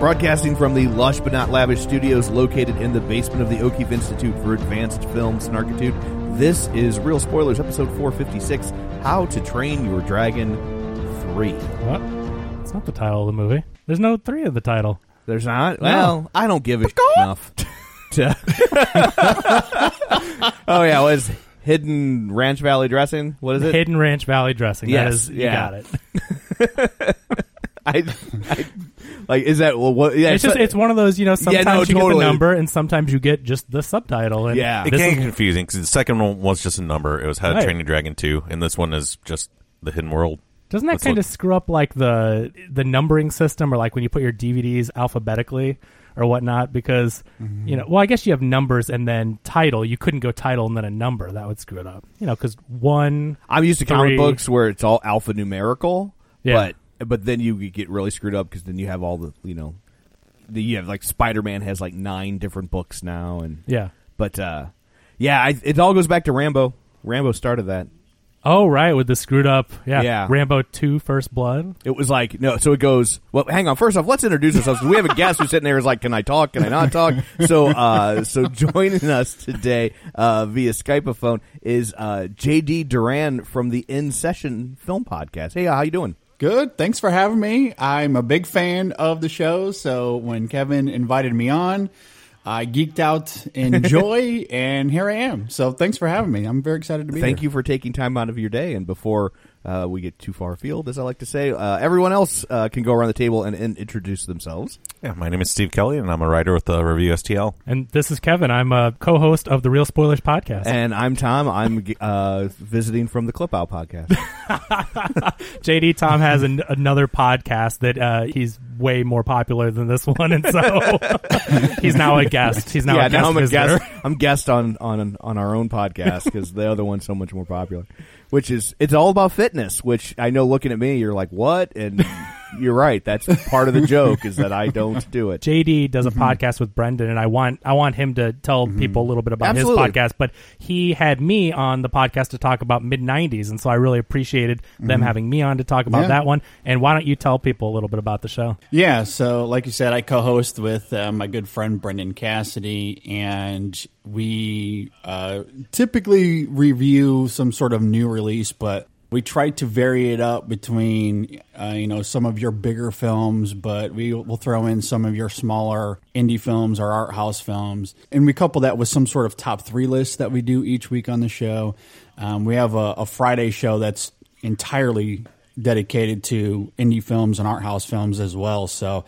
Broadcasting from the lush but not lavish studios located in the basement of the O'Keefe Institute for Advanced Film Snarkitude, this is Real Spoilers, episode 456 How to Train Your Dragon 3. What? It's not the title of the movie. There's no three of the title. There's not? No. Well, I don't give a enough. to- oh, yeah, was Hidden Ranch Valley Dressing? What is it? Hidden Ranch Valley dressing. that Yes, is, you yeah. got it. I, I, like, is that, well, what? Yeah, It's just so- it's one of those you know sometimes no, you get totally. the number and sometimes you get just the subtitle. And Yeah. It this can is- get confusing because the second one was just a number. It was How to Right. Train Your Dragon 2, and this one is just the Hidden World. Doesn't that That's kind what- of screw up like the the numbering system, or like when you put your DVDs alphabetically or whatnot? Because Mm-hmm. you know, well, I guess you have numbers and then title. You couldn't go title and then a number. That would screw it up. You know, because one. I'm used to comic three- books where it's all alphanumerical. Yeah. But but then you get really screwed up because then you have all the you know, the, you have like Spider Man has like nine different books now and Yeah. But uh, yeah, I, it all goes back to Rambo. Rambo started that. Oh right, with the screwed up. Yeah. Yeah. Rambo two First Blood. It was like no, so it goes. Well, hang on. First off, let's introduce ourselves. We have a guest who's sitting there is like, "Can I talk? Can I not talk?" So, uh, so joining us today uh, via Skypeophone is uh, JD Duran from the InSession Film Podcast. Hey, uh, how you doing? Good. Thanks for having me. I'm a big fan of the show, so when Kevin invited me on, I geeked out in joy, and here I am. So thanks for having me. I'm very excited to be Thank here. you for taking time out of your day. And before uh, we get too far afield, as I like to say, uh, everyone else uh, can go around the table and, and introduce themselves. Yeah, my name is Steve Kelly, and I'm a writer with uh, Review STL. And this is Kevin. I'm a co-host of the Real Spoilers podcast. And I'm Tom. I'm uh, visiting from the Clip Out Podcast. JD Tom has an, another podcast that uh, he's way more popular than this one, and so he's now a guest. He's now yeah, a guest now I'm a guest. I'm guest on on on our own podcast because the other one's so much more popular. Which is it's all about fitness. Which I know, looking at me, you're like, what? And you're right. That's part of the joke is that I don't do it. JD does a Mm-hmm. podcast with Brendan, and I want I want him to tell people a little bit about Absolutely. his podcast. But he had me on the podcast to talk about mid '90s, and so I really appreciated them having me on to talk about Mm-hmm. Yeah. that one. And why don't you tell people a little bit about the show? Yeah, so like you said, I co-host with uh, my good friend Brendan Cassidy, and we uh, typically review some sort of new release, but we try to vary it up between uh, you know some of your bigger films, but we will throw in some of your smaller indie films or art house films, and we couple that with some sort of top three list that we do each week on the show. Um, we have a, a Friday show that's entirely dedicated to indie films and art house films as well. So,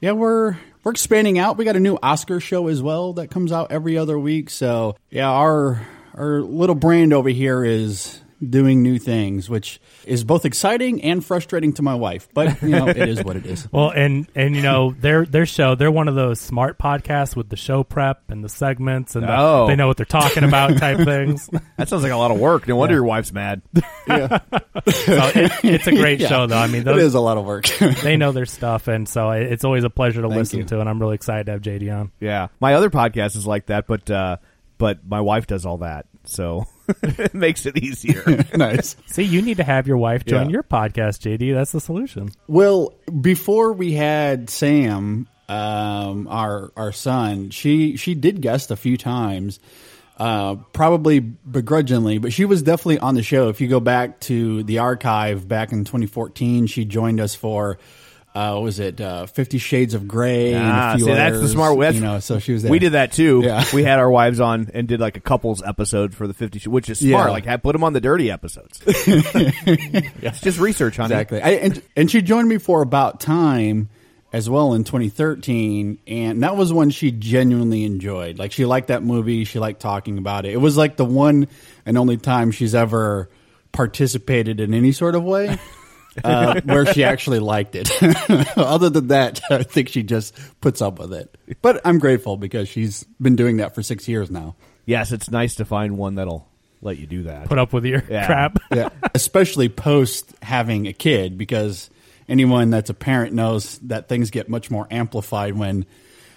yeah, we're we're expanding out. We got a new Oscar show as well that comes out every other week. So, yeah, our our little brand over here is doing new things, which is both exciting and frustrating to my wife. But you know, it is what it is. Well, and and you know their their show, they're one of those smart podcasts with the show prep and the segments, and the- Oh. they know what they're talking about type things. That sounds like a lot of work. No wonder your wife's mad. So it, it's a great Yeah. show, though. I mean, it those, is a lot of work. they know their stuff, and so it's always a pleasure to Thank listen you. to. And I'm really excited to have JD on. Yeah, my other podcast is like that, but uh, but my wife does all that, so it makes it easier. nice. See, you need to have your wife join Yeah. your podcast, JD. That's the solution. Well, before we had Sam, um, our our son, she she did guest a few times, uh, probably begrudgingly, but she was definitely on the show. If you go back to the archive back in 2014, she joined us for. Uh, was it uh, Fifty Shades of Grey? and Ah, a few see, that's the smart way. You know, so she was there. We did that too. Yeah. we had our wives on and did like a couples episode for the fifty, which is smart. Yeah. Like, have, put them on the dirty episodes. It's just research, honey. Exactly. I, and, and she joined me for about time as well in 2013. And that was one she genuinely enjoyed. Like, she liked that movie. She liked talking about it. It was like the one and only time she's ever participated in any sort of way. Uh, where she actually liked it. Other than that, I think she just puts up with it. But I'm grateful because she's been doing that for six years now. Yes, it's nice to find one that'll let you do that. Put up with your Yeah. crap. yeah. Especially post having a kid, because anyone that's a parent knows that things get much more amplified when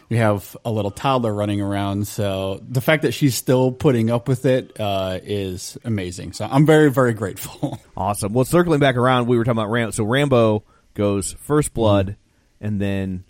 you have a little toddler running around. So the fact that she's still putting up with it uh, is amazing. So I'm very, very grateful. Awesome. Well, circling back around, we were talking about Ram. So Rambo goes First Blood, and then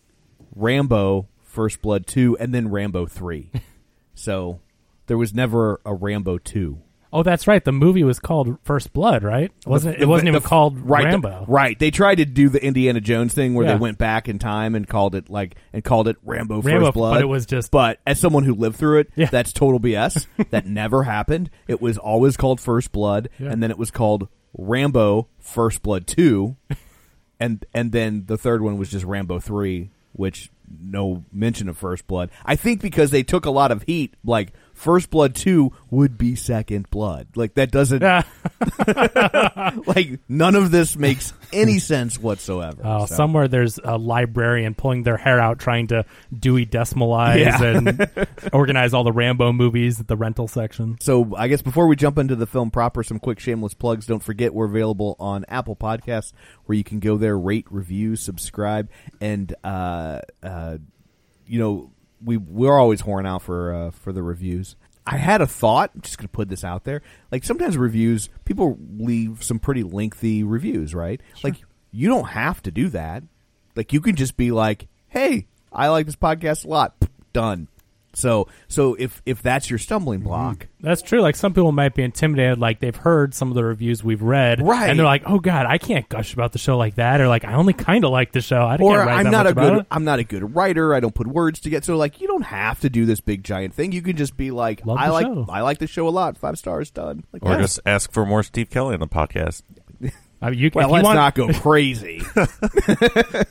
Rambo First Blood two, and then Rambo three. so there was never a Rambo two. Oh, that's right. The movie was called First Blood, right? It wasn't The- it wasn't the- even called right, the- Rambo? right. They tried to do the Indiana Jones thing where Yeah. they went back in time and called it like and called it Rambo, Rambo, First Blood. but it was just- But as someone who lived through it, Yeah. that's total BS. that never happened. It was always called First Blood, Yeah. and then it was called Rambo First Blood Two, and and then the third one was just Rambo Three, which no mention of First Blood. I think because they took a lot of heat, like First Blood Two would be Second Blood. Like that doesn't like none of this makes any sense whatsoever. Oh, So- somewhere there's a librarian pulling their hair out trying to Dewey Decimalize Yeah. and organize all the Rambo movies at the rental section. So I guess before we jump into the film proper, some quick shameless plugs. Don't forget we're available on Apple Podcasts, where you can go there, rate, review, subscribe, and uh, uh, you know we we're always horn out for uh, for the reviews. I had a thought. I'm just going to put this out there. Like sometimes reviews, people leave some pretty lengthy reviews, right? Like you don't have to do that. Like you can just be like, "Hey, I like this podcast a lot." Done. So so if if that's your stumbling mm-hmm. block, That's true. Like some people might be intimidated, like they've heard some of the reviews we've read, Right. And they're like, "Oh God, I can't gush about the show like that," or like, "I only kind of like the show. I or can't write I'm that not much a about good it." I'm not a good writer. I don't put words together. So like you don't have to do this big giant thing. You can just be like Love I the like show. I like the show a lot. Five stars done. Like Or that. just ask for more Steve Kelly on the podcast. I mean, you, well, let's want, not go crazy.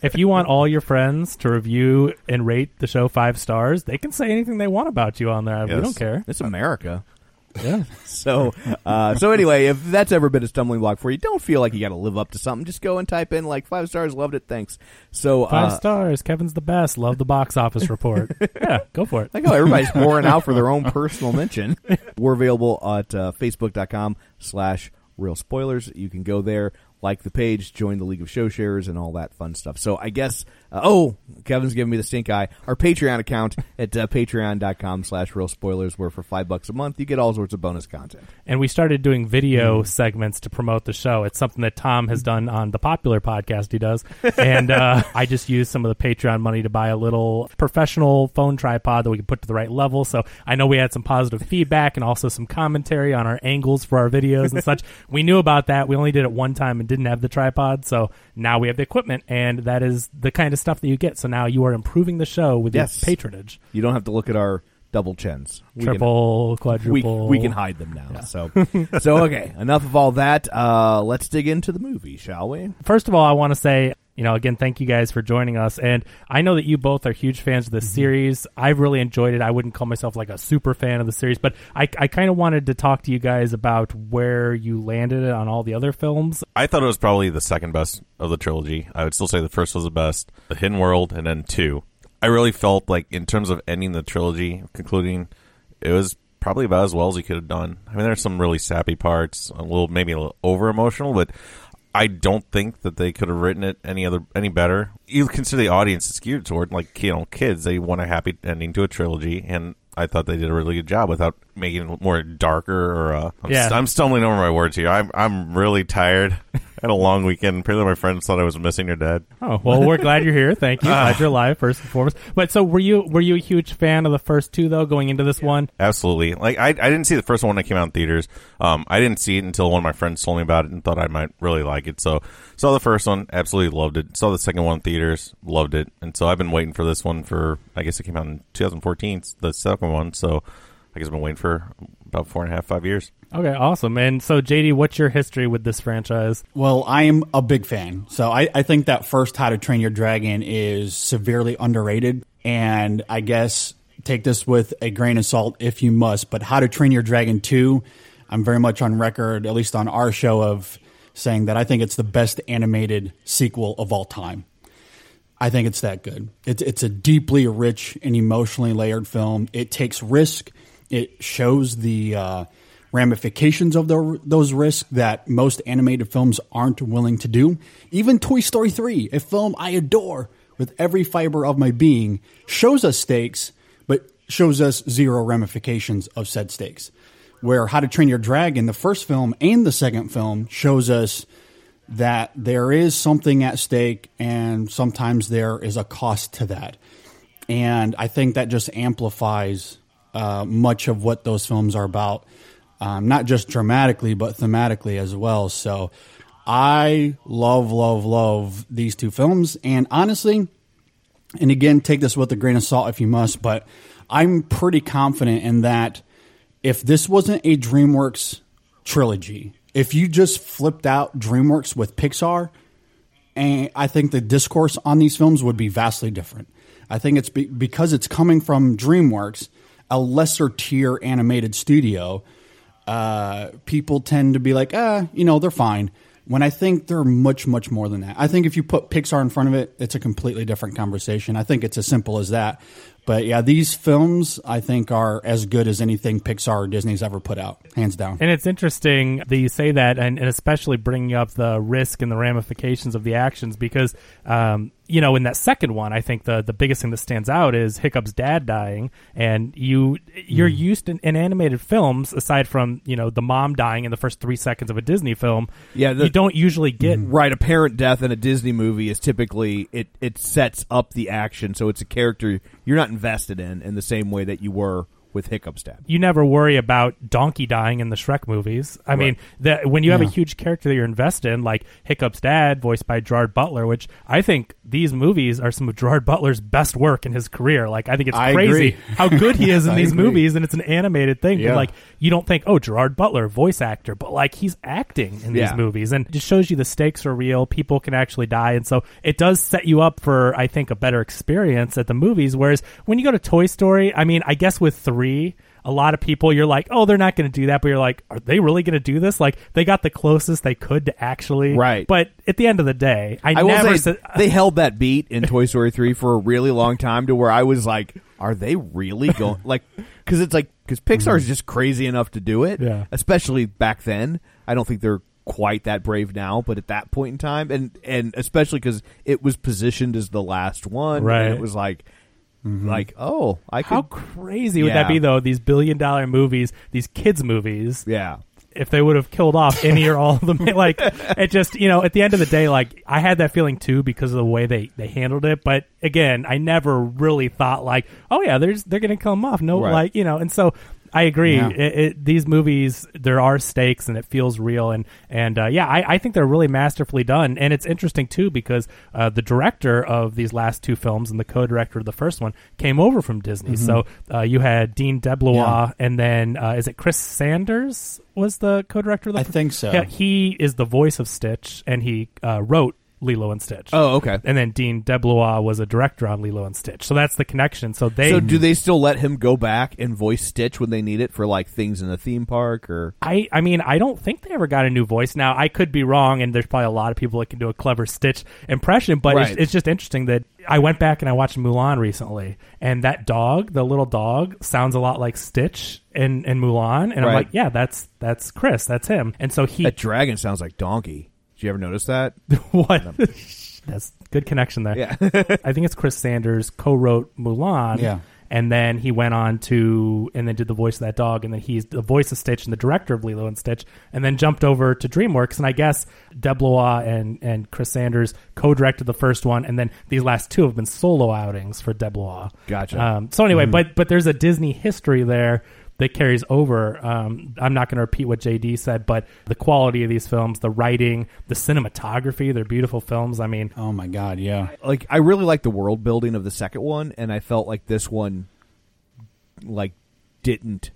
if you want all your friends to review and rate the show five stars, they can say anything they want about you on there. We don't care. it's America. Yeah. So uh, so anyway, if that's ever been a stumbling block for you, don't feel like you got to live up to something. Just go and type in like five stars. Loved it. Thanks. So Five uh, stars. Kevin's the best. Love the box office report. yeah, go for it. like how everybody's pouring out for their own personal mention. We're available at uh, facebook.com slash real spoilers. You can go there, like the page, join the League of Show Sharers, and all that fun stuff. So I guess, uh, oh, Kevin's giving me the stink eye. Our Patreon account at uh, patreon.com slash real spoilers, where for five bucks a month, you get all sorts of bonus content. and we started doing video segments to promote the show. It's something that Tom has done on the popular podcast he does, and uh, I just used some of the Patreon money to buy a little professional phone tripod that we could put to the right level. So I know we had some positive feedback and also some commentary on our angles for our videos and such. We knew about that. We only did it one time and didn't have the tripod, so now we have the equipment, and that is the kind of stuff that you get. So now you are improving the show with Yes. your patronage. You don't have to look at our double chins. We can- Triple, we, quadruple. we can hide them now. So, so okay, enough of all that. Uh, let's dig into the movie, shall we? First of all, I want to say you know, again, thank you guys for joining us. And I know that you both are huge fans of this mm-hmm. series. I've really enjoyed it. I wouldn't call myself like a super fan of the series, but I, I kind of wanted to talk to you guys about where you landed on all the other films. I thought it was probably the second best of the trilogy. I would still say the first was the best, The Hidden World, and then two. I really felt like, in terms of ending the trilogy, concluding, it was probably about as well as he could have done. I mean, there's some really sappy parts, a little maybe a little over emotional, but I don't think that they could have written it any other any better. You consider the audience is geared toward like you know kids. They want a happy ending to a trilogy, and I thought they did a really good job without making it more darker. Or uh, I'm, Yeah. st- I'm stumbling over my words here. I'm I'm really tired. I had a long weekend. Apparently, my friends thought I was missing your dad. Oh well, we're glad you're here. Thank you. Glad you're alive first and foremost. But so were you? Were you a huge fan of the first two though, going into this one? Absolutely. Like I, I didn't see the first one when it came out in theaters. Um, I didn't see it until one of my friends told me about it and thought I might really like it. So saw the first one, absolutely loved it. Saw the second one in theaters, loved it. And so I've been waiting for this one for I guess it came out in 2014, the second one. So I guess I've been waiting for about four and a half, five years. Okay, awesome. And so, JD, what's your history with this franchise? Well, I am a big fan. So I, I think that first How to Train Your Dragon is severely underrated. And I guess take this with a grain of salt if you must. But How to Train Your Dragon 2, I'm very much on record, at least on our show, of saying that I think it's the best animated sequel of all time. I think it's that good. It's it's a deeply rich and emotionally layered film. It takes risk. It shows the uh, ramifications of the, those risks that most animated films aren't willing to do. Even Toy Story 3, a film I adore with every fiber of my being, shows us stakes, but shows us zero ramifications of said stakes. Where How to Train Your Dragon, the first film and the second film, shows us that there is something at stake and sometimes there is a cost to that. And I think that just amplifies uh, much of what those films are about, um, not just dramatically, but thematically as well. So I love, love, love these two films. And honestly, and again, take this with a grain of salt if you must, but I'm pretty confident in that if this wasn't a DreamWorks trilogy, if you just flipped out DreamWorks with Pixar, and I think the discourse on these films would be vastly different. I think it's be, because it's coming from DreamWorks, a lesser tier animated studio. Uh, people tend to be like, ah, you know, they're fine. When I think they're much, much more than that. I think if you put Pixar in front of it, it's a completely different conversation. I think it's as simple as that. But yeah, these films I think are as good as anything Pixar or Disney's ever put out, hands down. And it's interesting that you say that, and, and especially bringing up the risk and the ramifications of the actions, because um, you know, in that second one, I think the the biggest thing that stands out is Hiccup's dad dying, and you you're Mm. used in, in animated films, aside from you know the mom dying in the first three seconds of a Disney film. Yeah, the- you don't usually get right a parent death in a disney movie is typically it it sets up the action so it's a character you're not invested in in the same way that you were with hiccup's dad you never worry about Donkey dying in the Shrek movies. I mean, that when you have a huge character that you're invested in, like Hiccup's dad, voiced by Gerard Butler, which I think these movies are some of Gerard Butler's best work in his career. Like, I think it's I crazy agree. how good he is in these agree. movies, and it's an animated thing. But like, you don't think, oh, Gerard Butler, voice actor, but like he's acting in these Yeah. movies, and it just shows you the stakes are real. People can actually die, and so it does set you up for, I think, a better experience at the movies. Whereas when you go to Toy Story, I mean, I guess with three a lot of people you're like oh they're not going to do that but you're like are they really going to do this like they got the closest they could to actually Right. but at the end of the day i, I never say they uh, held that beat in Toy Story 3 for a really long time to where I was like, are they really going like cuz it's like cuz Pixar is mm-hmm. just crazy enough to do it, Yeah. especially back then. I don't think they're quite that brave now, but at that point in time and and especially cuz it was positioned as the last one Right. and it was like mm-hmm. like, oh, I could how crazy would Yeah. that be though these billion dollar movies these kids movies Yeah. If they would have killed off any or all of them like it just you know at the end of the day like i had that feeling too because of the way they they handled it but again i never really thought like oh yeah there's they're gonna kill off no Right. like you know and so I agree. Yeah. It, it, these movies, there are stakes, and it feels real, and and uh, yeah, I, I think they're really masterfully done, and it's interesting too because uh, the director of these last two films and the co-director of the first one came over from Disney. So uh, you had Dean DeBlois, Yeah. and then uh, is it Chris Sanders was the co-director? Of the I think so. Yeah, he is the voice of Stitch, and he uh, wrote Lilo and Stitch. Oh, okay. And then Dean DeBlois was a director on Lilo and Stitch. So that's the connection. So they so do they still let him go back and voice Stitch when they need it for like things in the theme park or? I, I mean, I don't think they ever got a new voice. Now, I could be wrong, and there's probably a lot of people that can do a clever Stitch impression, but Right. it's, it's just interesting that I went back and I watched Mulan recently, and that dog, the little dog, sounds a lot like Stitch in, in Mulan, and I'm Right. like, yeah, that's that's Chris, that's him. And so he, That dragon sounds like donkey. You ever notice that? what? that's good connection there. Yeah. I think it's Chris Sanders co-wrote Mulan. Yeah. And then he went on to, and then did the voice of that dog, and then he's the voice of Stitch and the director of Lilo and Stitch, and then jumped over to DreamWorks, and I guess DeBlois and and Chris Sanders co-directed the first one, and then these last two have been solo outings for DeBlois. Gotcha. Um, so anyway, but but there's a Disney history there that carries over. Um, I'm not going to repeat what JD said, but the quality of these films, the writing, the cinematography, they're beautiful films. I mean, Oh my god, yeah. like I really like the world building of the second one, and I felt like this one, like, didn't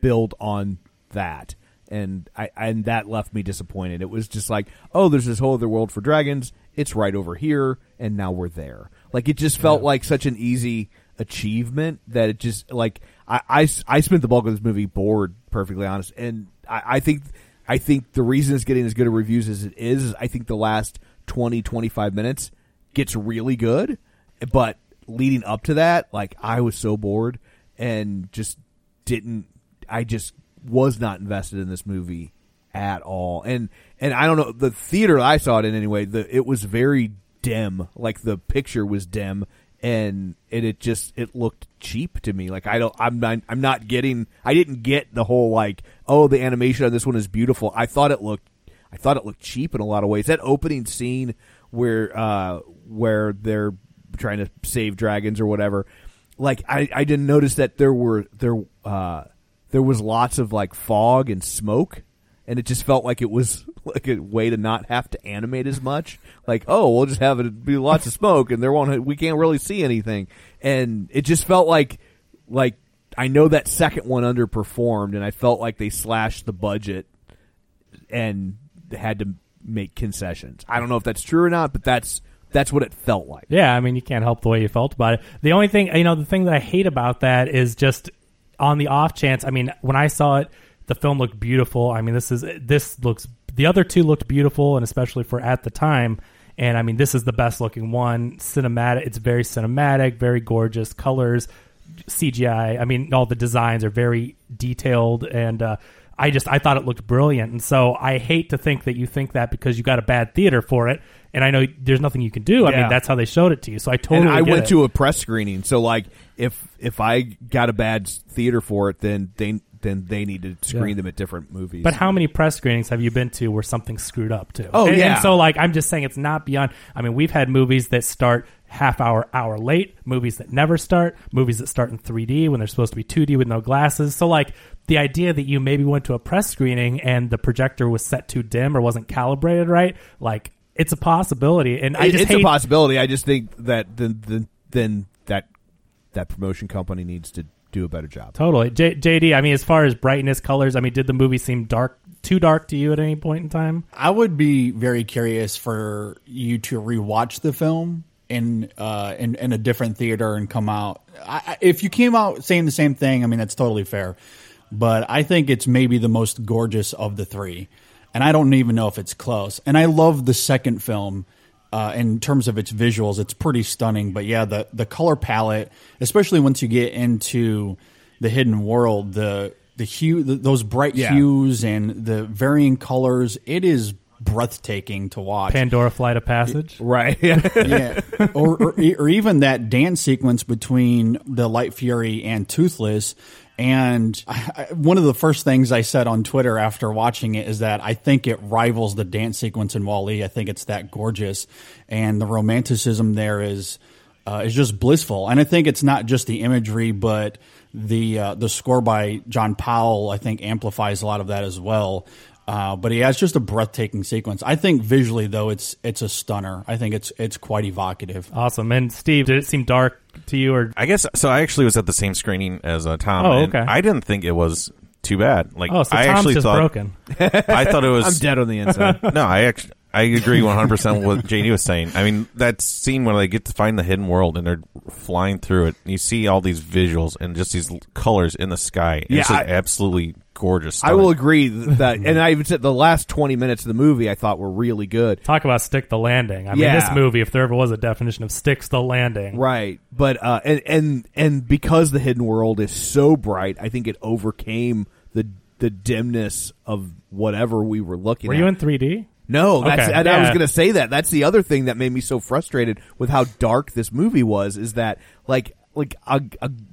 build on that, and I and that left me disappointed. It was just like, oh, there's this whole other world for dragons. It's right over here, and now we're there. Like it just felt like such an easy achievement that it just like I, I, I spent the bulk of this movie bored, perfectly honest, and I, I think I think the reason it's getting as good a reviews as it is, is I think the last 20, 25 minutes gets really good, but leading up to that, like I was so bored and just didn't. I just was not invested in this movie at all, and and I don't know the theater I saw it in anyway. The it was very dim, like the picture was dim, and it, it just it looked cheap to me. Like I don't, I'm not, I'm not getting. I didn't get the whole like, oh, the animation on this one is beautiful. I thought it looked, I thought it looked cheap in a lot of ways. That opening scene where uh where they're trying to save dragons or whatever, like I I didn't notice that there were there uh there was lots of like fog and smoke and it just felt like it was like a way to not have to animate as much. Like, oh, we'll just have it be lots of smoke, and there won't we can't really see anything. And it just felt like like I know that second one underperformed, and I felt like they slashed the budget and had to make concessions. I don't know if that's true or not, but that's that's what it felt like. Yeah, I mean, you can't help the way you felt about it. The only thing, you know, the thing that I hate about that is just on the off chance. I mean, when I saw it, the film looked beautiful. I mean, this is this looks. The other two looked beautiful, and especially for at the time. And I mean, this is the best looking one. Cinematic. It's very cinematic, very gorgeous colors, CGI. I mean, all the designs are very detailed, and uh, I just I thought it looked brilliant. And so I hate to think that you think that because you got a bad theater for it. And I know there's nothing you can do. I Yeah. mean, that's how they showed it to you. So I totally. and I went it. to a press screening, so like if if I got a bad theater for it, then they then they need to screen them at different movies. But how many press screenings have you been to where something screwed up too? Oh, and, yeah. And so like I'm just saying it's not beyond. I mean, we've had movies that start half hour hour late, movies that never start, movies that start in 3D when they're supposed to be 2D with no glasses. So like the idea that you maybe went to a press screening and the projector was set too dim or wasn't calibrated right, like it's a possibility. And I It- just it's hate, a possibility. I just think that then then, then that that promotion company needs to do a better job. Totally, J- JD. I mean, as far as brightness, colors. I mean, did the movie seem dark, too dark to you at any point in time? I would be very curious for you to rewatch the film in uh in, in a different theater and come out. I, I- if you came out saying the same thing, I mean that's totally fair. But I think it's maybe the most gorgeous of the three, and I don't even know if it's close. And I love the second film. Uh, in terms of its visuals, it's pretty stunning. But yeah, the the color palette, especially once you get into the hidden world, the the hue, the, those bright Yeah. hues and the varying colors, it is breathtaking to watch. Pandora Flight of Passage. Right. yeah, or, or or even that dance sequence between the Light Fury and Toothless. And I, I, one of the first things I said on Twitter after watching it is that I think it rivals the dance sequence in WALL-E. I think it's that gorgeous, and the romanticism there is uh, is just blissful. And I think it's not just the imagery, but the uh, the score by John Powell. I think amplifies a lot of that as well. Uh, but yeah, it's just a breathtaking sequence. I think visually though, it's it's a stunner. I think it's it's quite evocative. Awesome. And Steve, did it seem dark to you, or I guess so. I actually was at the same screening as uh, Tom. Oh, and okay. I didn't think it was too bad. Like oh, so I Tom's actually just thought broken? I thought it was. I'm dead on the inside. no, I actually I agree 100 percent with what JD was saying. I mean, that scene where they get to find the hidden world and they're flying through it, you see all these visuals and just these colors in the sky. And it's Yeah, just I- absolutely gorgeous. I will agree that, and I even said the last twenty minutes of the movie I thought were really good. Talk about stick the landing. I mean, this movie, if there ever was a definition of sticks the landing, Right, but uh, and and and because the hidden world is so bright, I think it overcame the the dimness of whatever we were looking. Were at. Were you in 3D? No, that's, Okay, and I was going to say that. That's the other thing that made me so frustrated with how dark this movie was. Is that like like I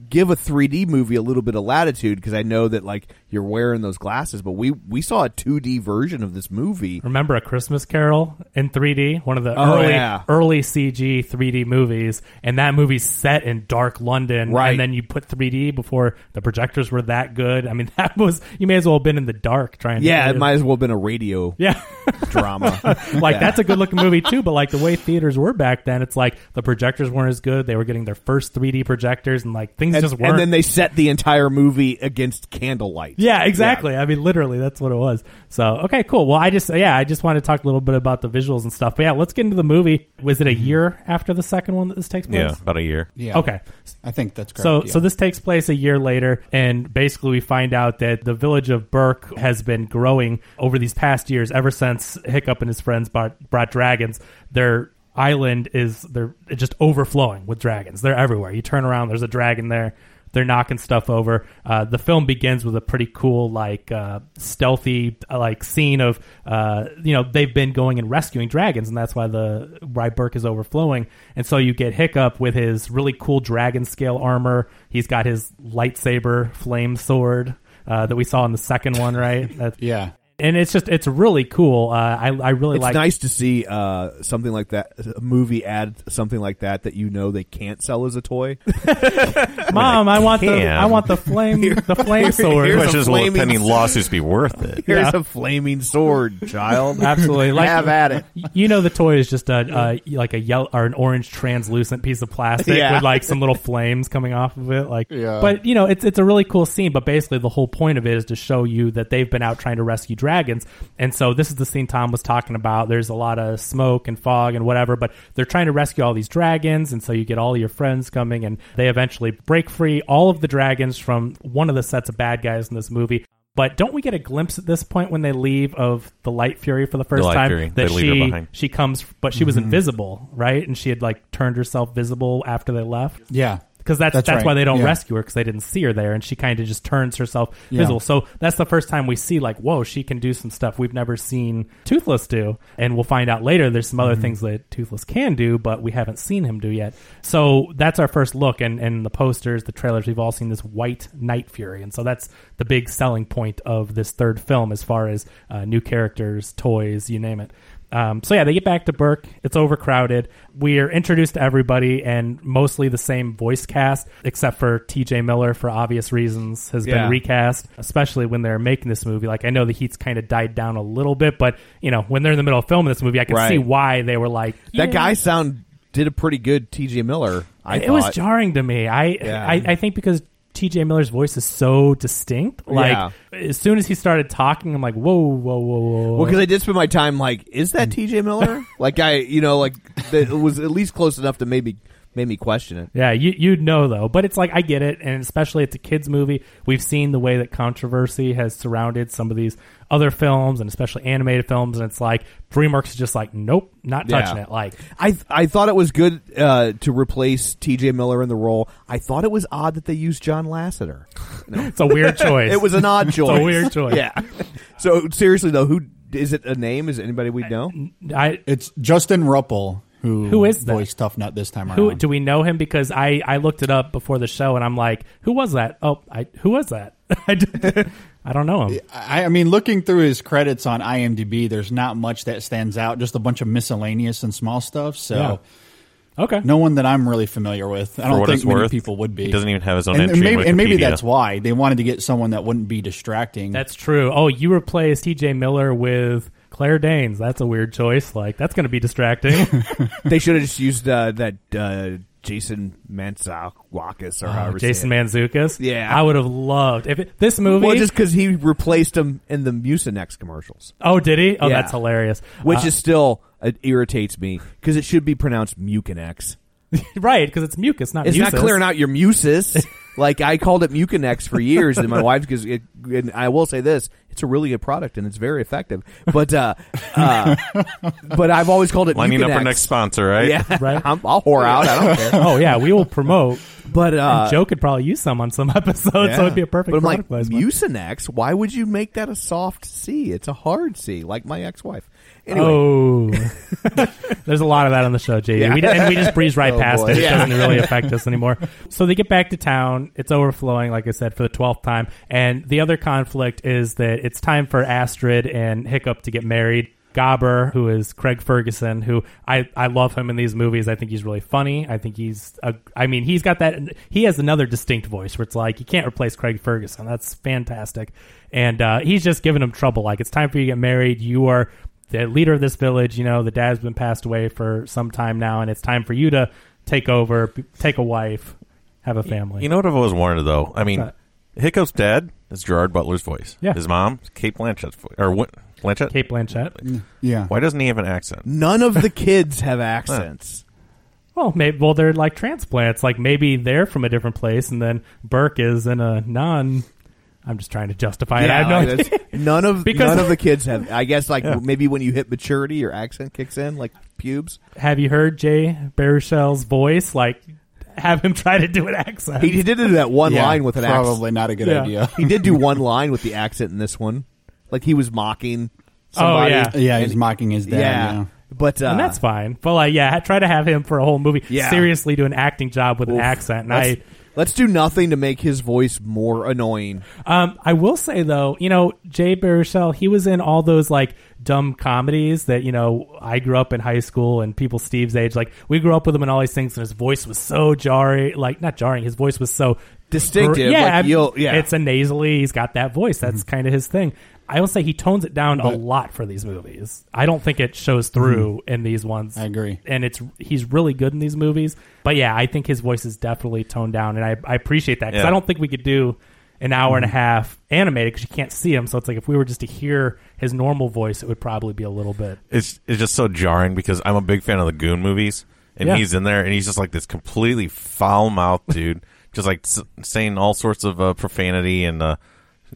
give a 3D movie a little bit of latitude because I know that like you're wearing those glasses, but we we saw a 2D version of this movie. Remember a Christmas Carol in 3D, one of the Oh, early yeah. early CG 3D movies, and that movie's set in dark London, Right. And then you put 3D before the projectors were that good. I mean, that was you may as well have been in the dark trying. To Yeah, to it might as well have been a radio Yeah. drama. like Yeah. that's a good looking movie too, but like the way theaters were back then, it's like the projectors weren't as good. They were getting their first 3D projectors, and like things and, just weren't. and then they set the entire movie against candlelight. Yeah, exactly. I mean, literally, that's what it was. So, okay, cool. Well, I just, yeah, I just want to talk a little bit about the visuals and stuff. But yeah, let's get into the movie. Was it a mm-hmm. year after the second one that this takes place? Yeah, about a year. Yeah. Okay. I think that's correct. So, yeah. so this takes place a year later, and basically we find out that the village of Berk has been growing over these past years. Ever since Hiccup and his friends brought, brought dragons, their island is they're just overflowing with dragons. They're everywhere. You turn around, there's a dragon there. They're knocking stuff over. Uh, the film begins with a pretty cool, like uh, stealthy, uh, like scene of, uh, you know, they've been going and rescuing dragons, and that's why the why Berk is overflowing. And so you get Hiccup with his really cool dragon scale armor. He's got his lightsaber flame sword uh, that we saw in the second one, right? That's, yeah. And it's just it's really cool. Uh, I I really like It's like. nice to see uh, something like that, a movie add something like that that you know they can't sell as a toy. Mom, I want the can. I want the flame the flame sword. The question is, will the flaming pending lawsuits be worth it? Here's Yeah. a flaming sword, child. Absolutely, like Have at it. You know, the toy is just a, a like a yellow or an orange translucent piece of plastic Yeah. with like some little flames coming off of it. Like, Yeah. but you know, it's it's a really cool scene. But basically, the whole point of it is to show you that they've been out trying to rescue dragons. And so this is the scene Tom was talking about. There's a lot of smoke and fog and whatever, but they're trying to rescue all these dragons. And so you get all your friends coming, and they eventually break free all of the dragons from one of the sets of bad guys in this movie. But don't we get a glimpse at this point when they leave of the Light Fury for the first Light time Fury. that They leave her she behind. she comes, but she was mm-hmm. invisible, right? And she had like turned herself visible after they left. Yeah. Because that's that's, That's right. why they don't Yeah. rescue her because they didn't see her there, and she kind of just turns herself Yeah. visible. So that's the first time we see like, whoa, she can do some stuff we've never seen Toothless do, and we'll find out later. There's some other Mm-hmm. things that Toothless can do, but we haven't seen him do yet. So that's our first look, and and the posters, the trailers, we've all seen this white Night Fury, and so that's the big selling point of this third film as far as uh, new characters, toys, you name it. Um, so yeah, they get back to Berk. It's overcrowded. We are introduced to everybody, and mostly the same voice cast, except for T.J. Miller for obvious reasons has Yeah. been recast. Especially when they're making this movie. Like I know the heat's kind of died down a little bit, but you know when they're in the middle of filming this movie, I can Right. see why they were like That guy sound did a pretty good T.J. Miller. I it thought. was jarring to me. I, Yeah. I I think because T.J. Miller's voice is so distinct. Like Yeah. as soon as he started talking, I'm like, whoa, whoa, whoa, whoa. Well, because I did spend my time like, is that T.J. Miller? like I, you know, like that was at least close enough to maybe made me question it. Yeah, you you'd know though, but it's like I get it, and especially it's a kids movie. We've seen the way that controversy has surrounded some of these other films, and especially animated films, and it's like DreamWorks is just like, nope, not touching Yeah. it. Like, I I thought it was good uh, to replace T.J. Miller in the role. I thought it was odd that they used John Lasseter. it's a weird choice. It was an odd choice. It's a weird choice. Yeah. So seriously though, who is it? A name? Is it anybody we know? I It's Justin Rupple who Who is that? voiced Tuffnut this time around. who do we know him? Because I I looked it up before the show, and I'm like, who was that? Oh, I who was that? I don't know him. I, I mean, looking through his credits on IMDb, there's not much that stands out. Just a bunch of miscellaneous and small stuff. So, Yeah. Okay. no one that I'm really familiar with. I For don't what think many worth, people would be. he doesn't even have his own and, entry and in maybe, and maybe that's why they wanted to get someone that wouldn't be distracting. That's true. Oh, you replaced T.J. Miller with Claire Danes. That's a weird choice. Like that's going to be distracting. they should have just used uh, that uh, Jason Mantzoukas or Oh, however Jason it. Manzukis. Yeah. I would have loved if it, this movie. Well, just because he replaced him in the Mucinex commercials, oh, did he? Oh, Yeah. that's hilarious. which Uh, is still it irritates me because it should be pronounced Mucinex. right because it's mucus, not It's not mucus. clearing out your mucis. like I called it Mucinex for years, and my wife because it. And I will say this: it's a really good product and it's very effective. But uh, uh, but I've always called it Lining up our next sponsor, right? Yeah, Right. I'm, I'll whore out. I don't care. Oh yeah, we will promote. But uh, and Joe could probably use some on some episodes, so it'd be a perfect But I'm product like placement. Mucinex. Why would you make that a soft C? It's a hard C, like my ex-wife. Anyway, Oh, there's a lot of that on the show, JD. Yeah. We, and we just breeze right Oh, past boy. it. It Yeah. doesn't really affect us anymore. So they get back to town. It's overflowing, like I said, for the twelfth time. And the other conflict is that it's time for Astrid and Hiccup to get married. Gobber, who is Craig Ferguson, who I, I love him in these movies. I think he's really funny. I think he's, a, I mean, he's got that. He has another distinct voice where it's like you can't replace Craig Ferguson. That's fantastic, and uh, he's just giving him trouble. Like it's time for you to get married. You are the leader of this village. You know, the dad's been passed away for some time now, and it's time for you to take over, take a wife, have a family. You know what I've always wanted though? I mean, What's Hiccup's dad is Gerard Butler's voice. Yeah. His mom, Cate Blanchett's voice. Or what? Blanchett? Cate Blanchett. Mm, yeah. Why doesn't he have an accent? none of the kids have accents. Well, maybe well they're like transplants. Like maybe they're from a different place, and then Berk is in a non. I'm just trying to justify it. I have no like, idea. that's- none of Because- none of the kids have. I guess like Yeah. maybe when you hit maturity, your accent kicks in, like pubes. Have you heard Jay Baruchel's voice? Like, have him try to do an accent. He, he did do that one Yeah, line with an probably accent. not a good Yeah. idea. He did do one line with the accent in this one, like he was mocking. Somebody. Oh, yeah. Yeah, And- he's mocking his dad. yeah. Yeah. But uh, and that's fine. But like, yeah, try to have him for a whole movie. Yeah. Seriously, do an acting job with an oof. accent. And let's, I, let's do nothing to make his voice more annoying. Um, I will say though, you know, Jay Baruchel, he was in all those like dumb comedies that you know I grew up in high school and people Steve's age. Like we grew up with him in all these things, and his voice was so jarring, like not jarring. His voice was so Distinctive, Yeah, like, I mean, you'll- yeah. it's a nasally. He's got that voice. That's kind of his thing. I will say he tones it down a lot for these movies. I don't think it shows through in these ones. I agree. and it's he's really good in these movies. But yeah, I think his voice is definitely toned down, and I, I appreciate that because Yeah. I don't think we could do an hour and a half animated because you can't see him. So it's like if we were just to hear his normal voice, it would probably be a little bit. It's it's just so jarring because I'm a big fan of the Goon movies, and Yeah. he's in there, and he's just like this completely foul mouthed dude, just like s- saying all sorts of uh, profanity and uh,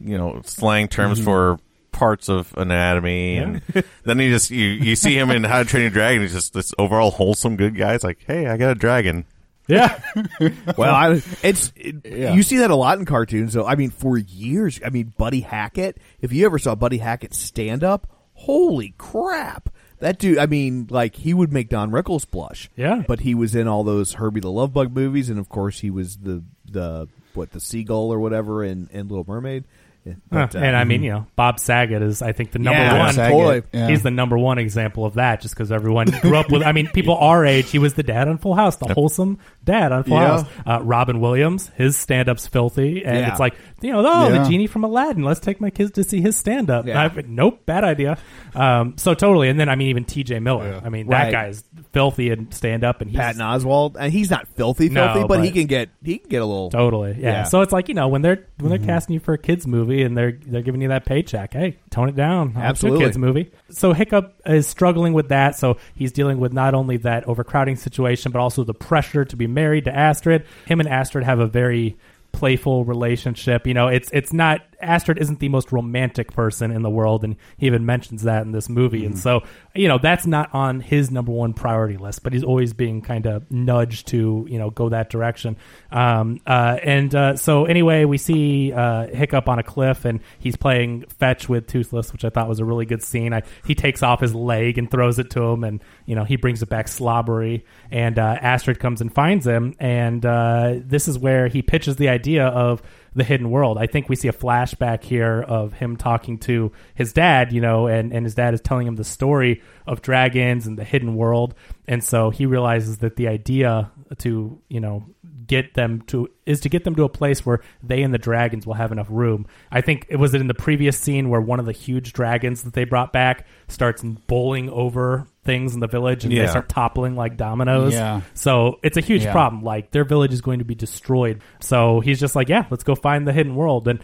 you know slang terms for parts of anatomy, and then you just you you see him in How to Train Your Dragon, he's just this overall wholesome good guy. It's like, hey, I got a dragon. Yeah, Well, I, it's it, Yeah. you see that a lot in cartoons. So I mean, for years, I mean, Buddy Hackett. If you ever saw Buddy Hackett stand up, holy crap! That dude. I mean, like he would make Don Rickles blush. Yeah. but he was in all those Herbie the Love Bug movies, and of course, he was the the what the seagull or whatever in, in Little Mermaid. Yeah, but, uh, and I mean, you know, Bob Saget is I think the number Yeah, one. Saget, totally. yeah. He's the number one example of that, just because everyone grew up with. I mean, people our age, he was the dad on Full House, the wholesome dad on Full Yeah. House. Uh, Robin Williams, his stand up's filthy, and Yeah. it's like you know, oh, Yeah. the genie from Aladdin. Let's take my kids to see his stand up. Yeah. Nope, bad idea. Um, so totally, and then I mean, even T.J. Miller. I mean, that Right. guy's filthy and stand up, and he's Patton Oswalt, and he's not filthy, No, filthy, but, he can get he can get a little. Totally, yeah. Yeah. So it's like you know when they're when they're casting you for a kids movie and they're they're giving you that paycheck, hey, tone it down. I'll Absolutely. kids movie. So Hiccup is struggling with that. So he's dealing with not only that overcrowding situation, but also the pressure to be married to Astrid. Him and Astrid have a very playful relationship. You know, it's it's not Astrid isn't the most romantic person in the world, and he even mentions that in this movie. And so, you know, that's not on his number one priority list, but he's always being kind of nudged to, you know, go that direction. Um, uh, and uh, so, anyway, we see uh, Hiccup on a cliff, and he's playing fetch with Toothless, which I thought was a really good scene. I, he takes off his leg and throws it to him, and you know, he brings it back slobbery. And uh, Astrid comes and finds him, and uh, this is where he pitches the idea of the hidden world. I think we see a flashback here of him talking to his dad, you know, and, and his dad is telling him the story of dragons and the hidden world. And so he realizes that the idea to, you know, get them to is to get them to a place where they and the dragons will have enough room. I think it was it in the previous scene where one of the huge dragons that they brought back starts bowling over things in the village and they Yeah. start toppling like dominoes. Yeah. So it's a huge Yeah. problem. Like their village is going to be destroyed. So he's just like, yeah, let's go find the hidden world. And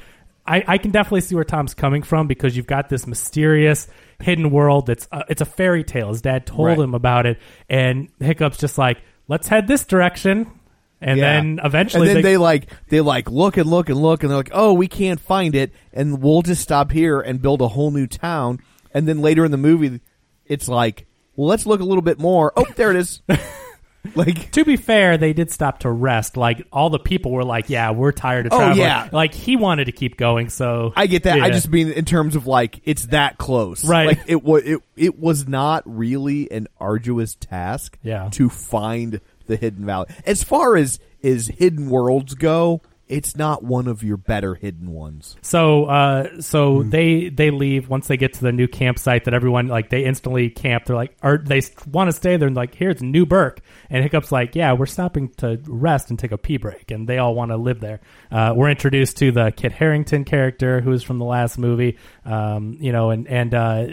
I, I can definitely see where Tom's coming from because you've got this mysterious hidden world that's uh, it's a fairy tale. His dad told Right. him about it, and Hiccup's just like, let's head this direction. And Yeah. then eventually, and then they, like they like look and look and look and they're like, oh, we can't find it, and we'll just stop here and build a whole new town. And then later in the movie, it's like, well, let's look a little bit more. Oh, there it is. like, to be fair, they did stop to rest. Like all the people were like, "Yeah, we're tired of Oh, traveling." yeah. Like he wanted to keep going, so I get that. I Yeah. just mean in terms of like it's that close, Right. Like it was it it was not really an arduous task, Yeah. to find the hidden valley. As far as as hidden worlds go, it's not one of your better hidden ones. So, uh, so Hmm. they they leave once they get to the new campsite that everyone like they instantly camp. They're like, or they want to stay there. And like, here's New Berk, and Hiccup's like, yeah, we're stopping to rest and take a pee break, and they all want to live there. Uh, we're introduced to the Kit Harington character who is from the last movie, um, you know, and and uh,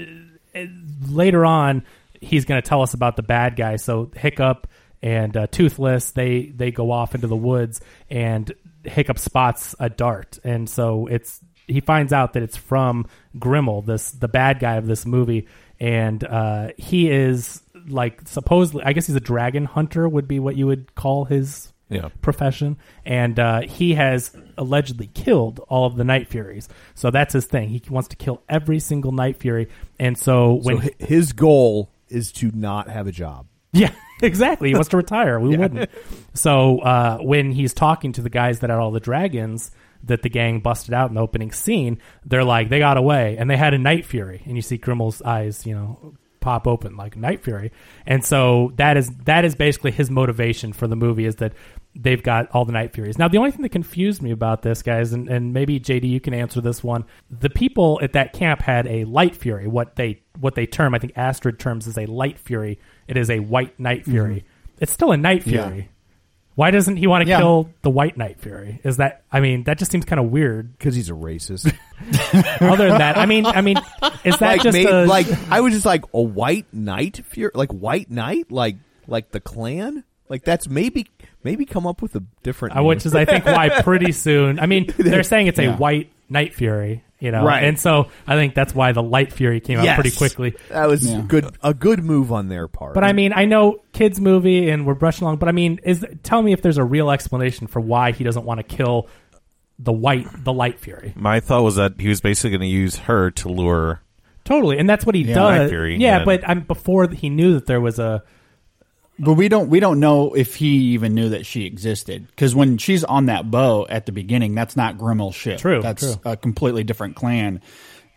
later on he's going to tell us about the bad guy. So Hiccup and uh, Toothless they they go off into the woods and Hiccup spots a dart, and so it's he finds out that it's from Grimmel, this the bad guy of this movie, and uh, he is like supposedly I guess he's a dragon hunter would be what you would call his Yeah. profession, and uh, he has allegedly killed all of the Night Furies. So that's his thing. He wants to kill every single Night Fury, and so when so his goal is to not have a job. yeah, exactly. He wants to retire. We wouldn't. So uh, when he's talking to the guys that had all the dragons that the gang busted out in the opening scene, they're like, they got away, and they had a Night Fury, and you see Grimmel's eyes, you know, pop open like Night Fury, and so that is that is basically his motivation for the movie is that they've got all the Night Furies. Now, the only thing that confused me about this, guys, and, and maybe JD, you can answer this one. The people at that camp had a Light Fury, what they what they term, I think Astrid terms as a Light Fury. It is a White Night mm-hmm. Fury. It's still a Night Yeah. Fury. Why doesn't he want to Yeah. kill the White Night Fury? Is that? I mean, that just seems kind of weird. Because he's a racist. Other than that, I mean, I mean, is that like, just made- a, like I was just like a white Night fear, like white knight, like like the clan. Like that's maybe maybe come up with a different. Uh, which is I think why pretty soon. I mean, they're saying it's a Yeah. white Night Fury, you know, Right. and so I think that's why the Light Fury came out pretty quickly. That was Yeah. good. A good move on their part. But I mean, I know kids movie and we're brushing along, but I mean, is tell me if there's a real explanation for why he doesn't want to kill the white, the Light Fury. My thought was that he was basically going to use her to lure. Totally, and that's what he Yeah. does. Night Fury, yeah, and- but um, before he knew that there was a But we don't we don't know if he even knew that she existed because when she's on that boat at the beginning, that's not Grimmel's ship. True, that's true. a completely different clan,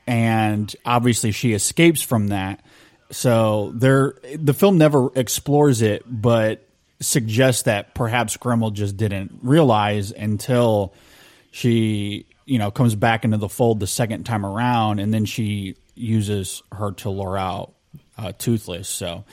and obviously she escapes from that. So there, the film never explores it, but suggests that perhaps Grimmel just didn't realize until she, you know, comes back into the fold the second time around, and then she uses her to lure out uh, Toothless. So,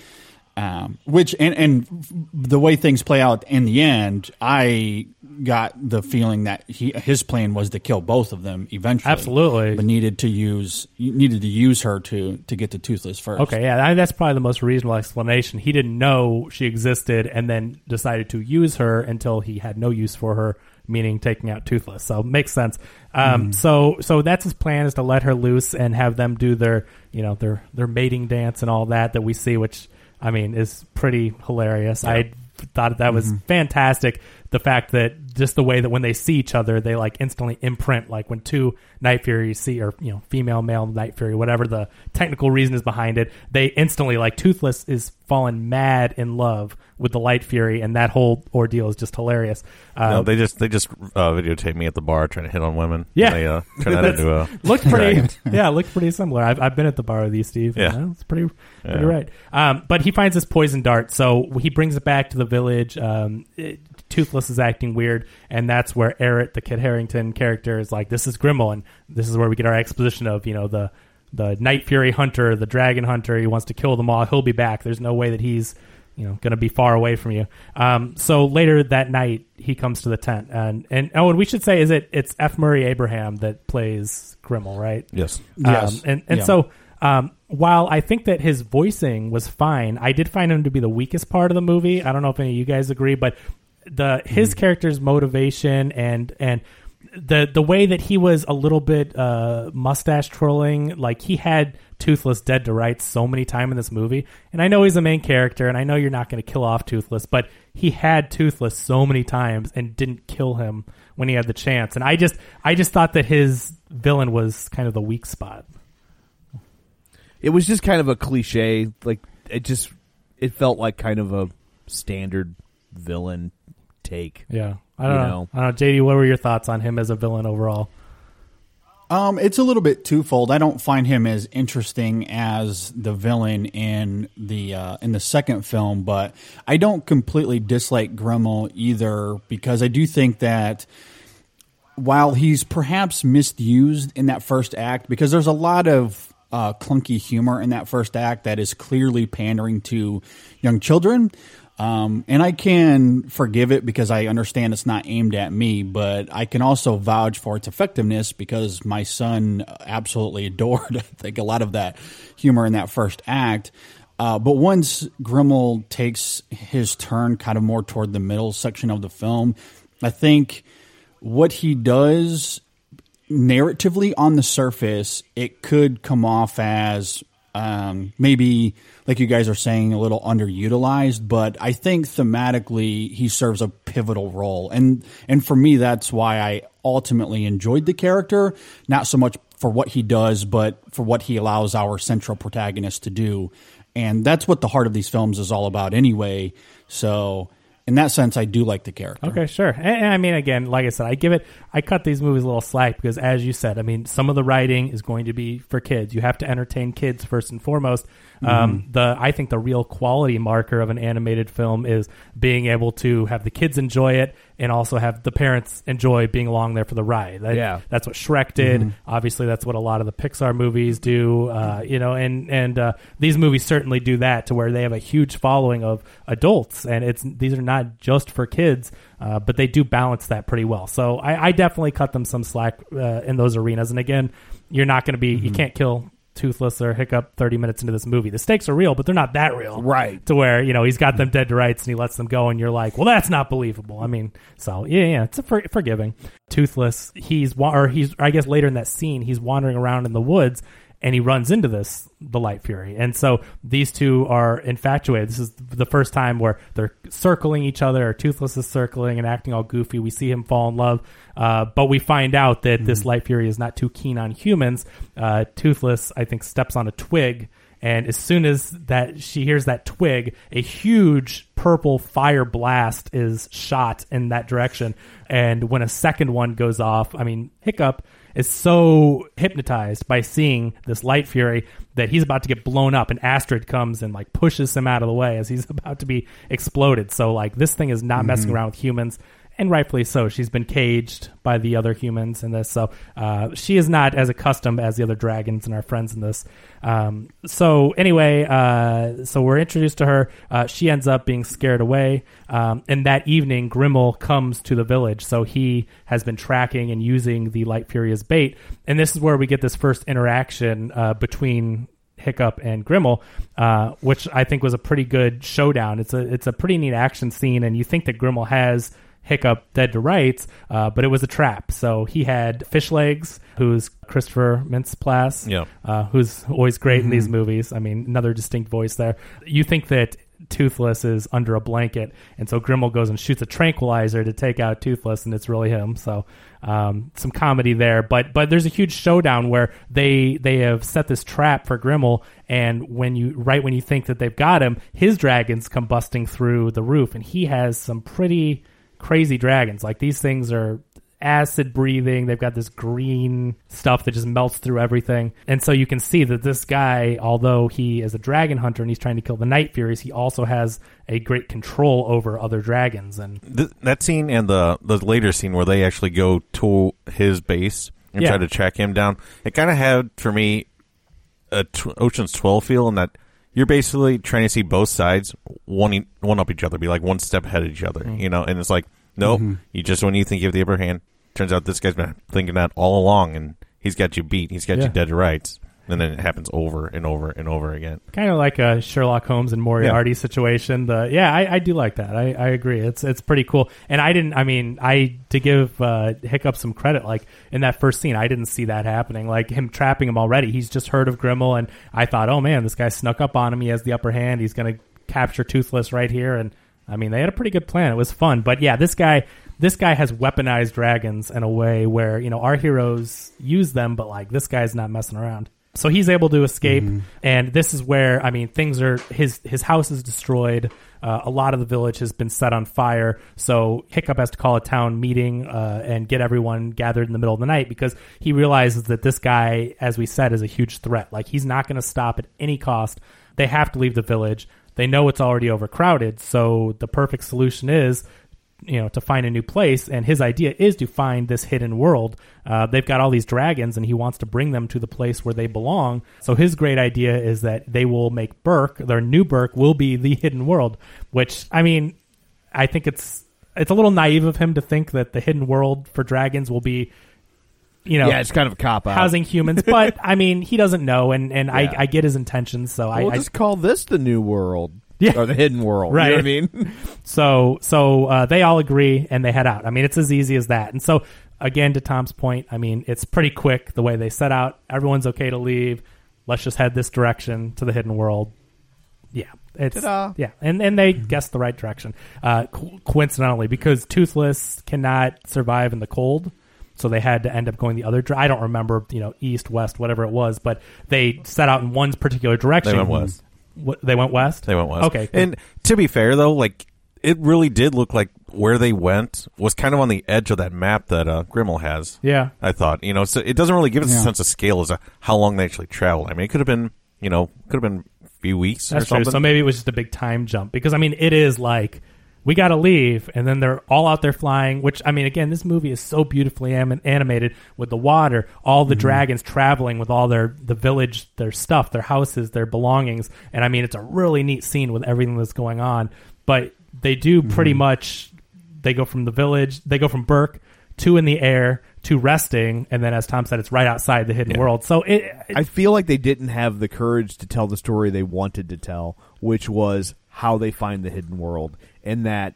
um, which and and the way things play out in the end, I got the feeling that he his plan was to kill both of them eventually. Absolutely. but needed to use needed to use her to to get to Toothless first. Okay, yeah, that's probably the most reasonable explanation. He didn't know she existed and then decided to use her until he had no use for her, meaning taking out Toothless. So makes sense. Um, So so that's his plan is to let her loose and have them do their you know their their mating dance and all that that we see, which I mean is pretty hilarious. I thought that was mm-hmm. fantastic. The fact that just the way that when they see each other, they like instantly imprint. Like when two Night Furies see, or you know, female, male Night Fury, whatever the technical reason is behind it, they instantly like Toothless is fallen mad in love with the Light Fury, and that whole ordeal is just hilarious. Uh, no, they just they just uh, videotape me at the bar trying to hit on women. Yeah. they uh, turn that into a looked pretty yeah looked pretty similar i've, I've been at the bar with you steve Yeah. and, uh, it's pretty pretty Yeah. right um, but he finds this poison dart so he brings it back to the village um, it- toothless is acting weird and that's where Eret, the Kit Harington character is like this is grimmel and this is where we get our exposition of you know the the night fury hunter the dragon hunter he wants to kill them all he'll be back there's no way that he's you know going to be far away from you. Um, so later that night, he comes to the tent, and and oh, and we should say is it it's F. Murray Abraham that plays Grimmel, right? Yes. Yes. Um, and and Yeah. so um, while I think that his voicing was fine, I did find him to be the weakest part of the movie. I don't know if any of you guys agree, but the his character's motivation and and the the way that he was a little bit uh, mustache twirling, like he had Toothless dead to rights so many times in this movie. And I know he's a main character, and I know you're not going to kill off Toothless, but he had Toothless so many times and didn't kill him when he had the chance. And I just I just thought that his villain was kind of the weak spot. It was just kind of a cliche. Like it just it felt like kind of a standard villain take. Yeah, I don't You know. know. I don't know, JD. What were your thoughts on him as a villain overall? Um, it's a little bit twofold. I don't find him as interesting as the villain in the uh, in the second film, but I don't completely dislike Grimmel either because I do think that while he's perhaps misused in that first act, because there's a lot of uh, clunky humor in that first act that is clearly pandering to young children. Um, and I can forgive it because I understand it's not aimed at me, but I can also vouch for its effectiveness because my son absolutely adored, I think, a lot of that humor in that first act. Uh, but once Grimmel takes his turn kind of more toward the middle section of the film, I think what he does narratively on the surface, it could come off as um, maybe, like you guys are saying, a little underutilized. But I think thematically, he serves a pivotal role, and and for me, that's why I ultimately enjoyed the character, not so much for what he does, but for what he allows our central protagonist to do, and that's what the heart of these films is all about, anyway. So. In that sense, I do like the character. Okay, sure. And, and I mean, again, like I said, I give it, I cut these movies a little slack because, as you said, I mean, some of the writing is going to be for kids. You have to entertain kids first and foremost. Um, the I think the real quality marker of an animated film is being able to have the kids enjoy it and also have the parents enjoy being along there for the ride. That- Yeah. that's what Shrek did. Obviously, that's what a lot of the Pixar movies do. Uh, you know, and and uh, these movies certainly do that to where they have a huge following of adults, and it's these are not just for kids, uh, but they do balance that pretty well. So I, I definitely cut them some slack uh, in those arenas. And again, you're not going to be you can't kill. Toothless or Hiccup 30 minutes into this movie. The stakes are real, but they're not that real. Right. To where, you know, he's got them dead to rights and he lets them go, and you're like, well, that's not believable. I mean, so, yeah, yeah, it's a for- forgiving. Toothless, he's, wa- or he's, I guess later in that scene, he's wandering around in the woods and he runs into this, the Light Fury. And so these two are infatuated. This is the first time where they're circling each other, or Toothless is circling and acting all goofy. We see him fall in love. Uh, but we find out that this Light Fury is not too keen on humans. Uh, Toothless, I think, steps on a twig. And as soon as that she hears that twig, a huge purple fire blast is shot in that direction. And when a second one goes off, I mean, Hiccup is so hypnotized by seeing this light fury that he's about to get blown up and Astrid comes and like pushes him out of the way as he's about to be exploded. So like this thing is not messing around with humans and rightfully so. She's been caged by the other humans in this, so uh, she is not as accustomed as the other dragons and our friends in this. Um, so anyway, uh, so we're introduced to her. Uh, she ends up being scared away, um, and that evening, Grimmel comes to the village. So he has been tracking and using the Light Fury as bait, and this is where we get this first interaction uh, between Hiccup and Grimmel, uh, which I think was a pretty good showdown. It's a it's a pretty neat action scene, and you think that Grimmel has Hiccup dead to rights, uh, but it was a trap. So he had Fishlegs, who's Christopher Mintz-Plasse, Yeah. uh, who's always great in these movies. I mean, another distinct voice there. You think that Toothless is under a blanket, and so Grimmel goes and shoots a tranquilizer to take out Toothless, and it's really him. So um, some comedy there, but but there's a huge showdown where they they have set this trap for Grimmel, and when you right when you think that they've got him, his dragons come busting through the roof, and he has some pretty crazy dragons. Like these things are acid breathing. They've got this green stuff that just melts through everything. And so you can see that this guy, although he is a dragon hunter and he's trying to kill the Night Furies, he also has a great control over other dragons. And Th- that scene and the the later scene where they actually go to his base and Yeah. try to track him down, it kind of had for me a t- Ocean's Twelve feel in that you're basically trying to see both sides one one up each other, be like one step ahead of each other, Mm-hmm. you know. And it's like, nope, you just when you think you have the upper hand, turns out this guy's been thinking that all along, and he's got you beat. He's got Yeah. you dead to rights, and then it happens over and over and over again. kind of like a Sherlock Holmes and Moriarty situation. The yeah, I, I do like that. I, I agree. It's it's pretty cool. And I didn't. I mean, I to give uh, Hiccup some credit. Like in that first scene, I didn't see that happening. Like him trapping him already. He's just heard of Grimmel, and I thought, oh man, this guy snuck up on him. He has the upper hand. He's gonna capture Toothless right here. And I mean, they had a pretty good plan. It was fun. But yeah, this guy. This guy has weaponized dragons in a way where you know our heroes use them, but like this guy's not messing around. So he's able to escape, and this is where I mean things are. His his house is destroyed. Uh, a lot of the village has been set on fire. So Hiccup has to call a town meeting uh, and get everyone gathered in the middle of the night because he realizes that this guy, as we said, is a huge threat. Like he's not going to stop at any cost. They have to leave the village. They know it's already overcrowded. So the perfect solution is you know to find a new place and his idea is to find this hidden world uh, they've got all these dragons and he wants to bring them to the place where they belong so his great idea is that they will make Berk their new Berk will be the hidden world which i mean i think it's it's a little naive of him to think that the hidden world for dragons will be you know yeah, it's kind of a cop out. housing humans but i mean he doesn't know and and Yeah. I, I get his intentions so I, We'll I just call this the new world. Yeah. Or the hidden world. Right. You know what I mean? So so uh, they all agree and they head out. I mean, it's as easy as that. And so again, to Tom's point, I mean, it's pretty quick the way they set out. Everyone's okay to leave. Let's just head this direction to the hidden world. Yeah, it's Ta-da. yeah, and and they guessed the right direction. Uh, co- coincidentally, because Toothless cannot survive in the cold. So they had to end up going the other. Dire- I don't remember, you know, east, west, whatever it was, but they set out in one particular direction. They went west. What, they went west. They went west. Okay, cool. And to be fair, though, like it really did look like where they went was kind of on the edge of that map that uh, Grimmel has. Yeah. I thought. You know, so it doesn't really give us Yeah. a sense of scale as to how long they actually traveled. I mean, it could have been, you know, could have been a few weeks That's or something. true. So maybe it was just a big time jump because I mean it is like we got to leave, and then they're all out there flying. Which I mean, again, this movie is so beautifully am- animated with the water, all Mm-hmm. the dragons traveling with all their the village, their stuff, their houses, their belongings, and I mean it's a really neat scene with everything that's going on. But they do pretty Mm-hmm. much they go from the village, they go from Berk to in the air to resting, and then as Tom said, it's right outside the hidden Yeah. world. So it, it I feel like they didn't have the courage to tell the story they wanted to tell, which was how they find the hidden world, and that,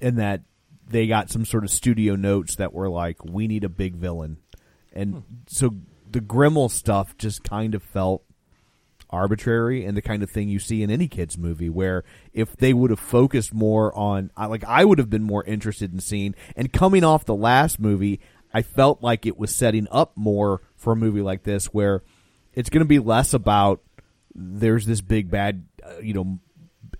and that they got some sort of studio notes that were like, "We need a big villain," and so the Grimmel stuff just kind of felt arbitrary and the kind of thing you see in any kids movie where if they would have focused more on like I would have been more interested in seeing and coming off the last movie I felt like it was setting up more for a movie like this where it's going to be less about there's this big bad uh, you know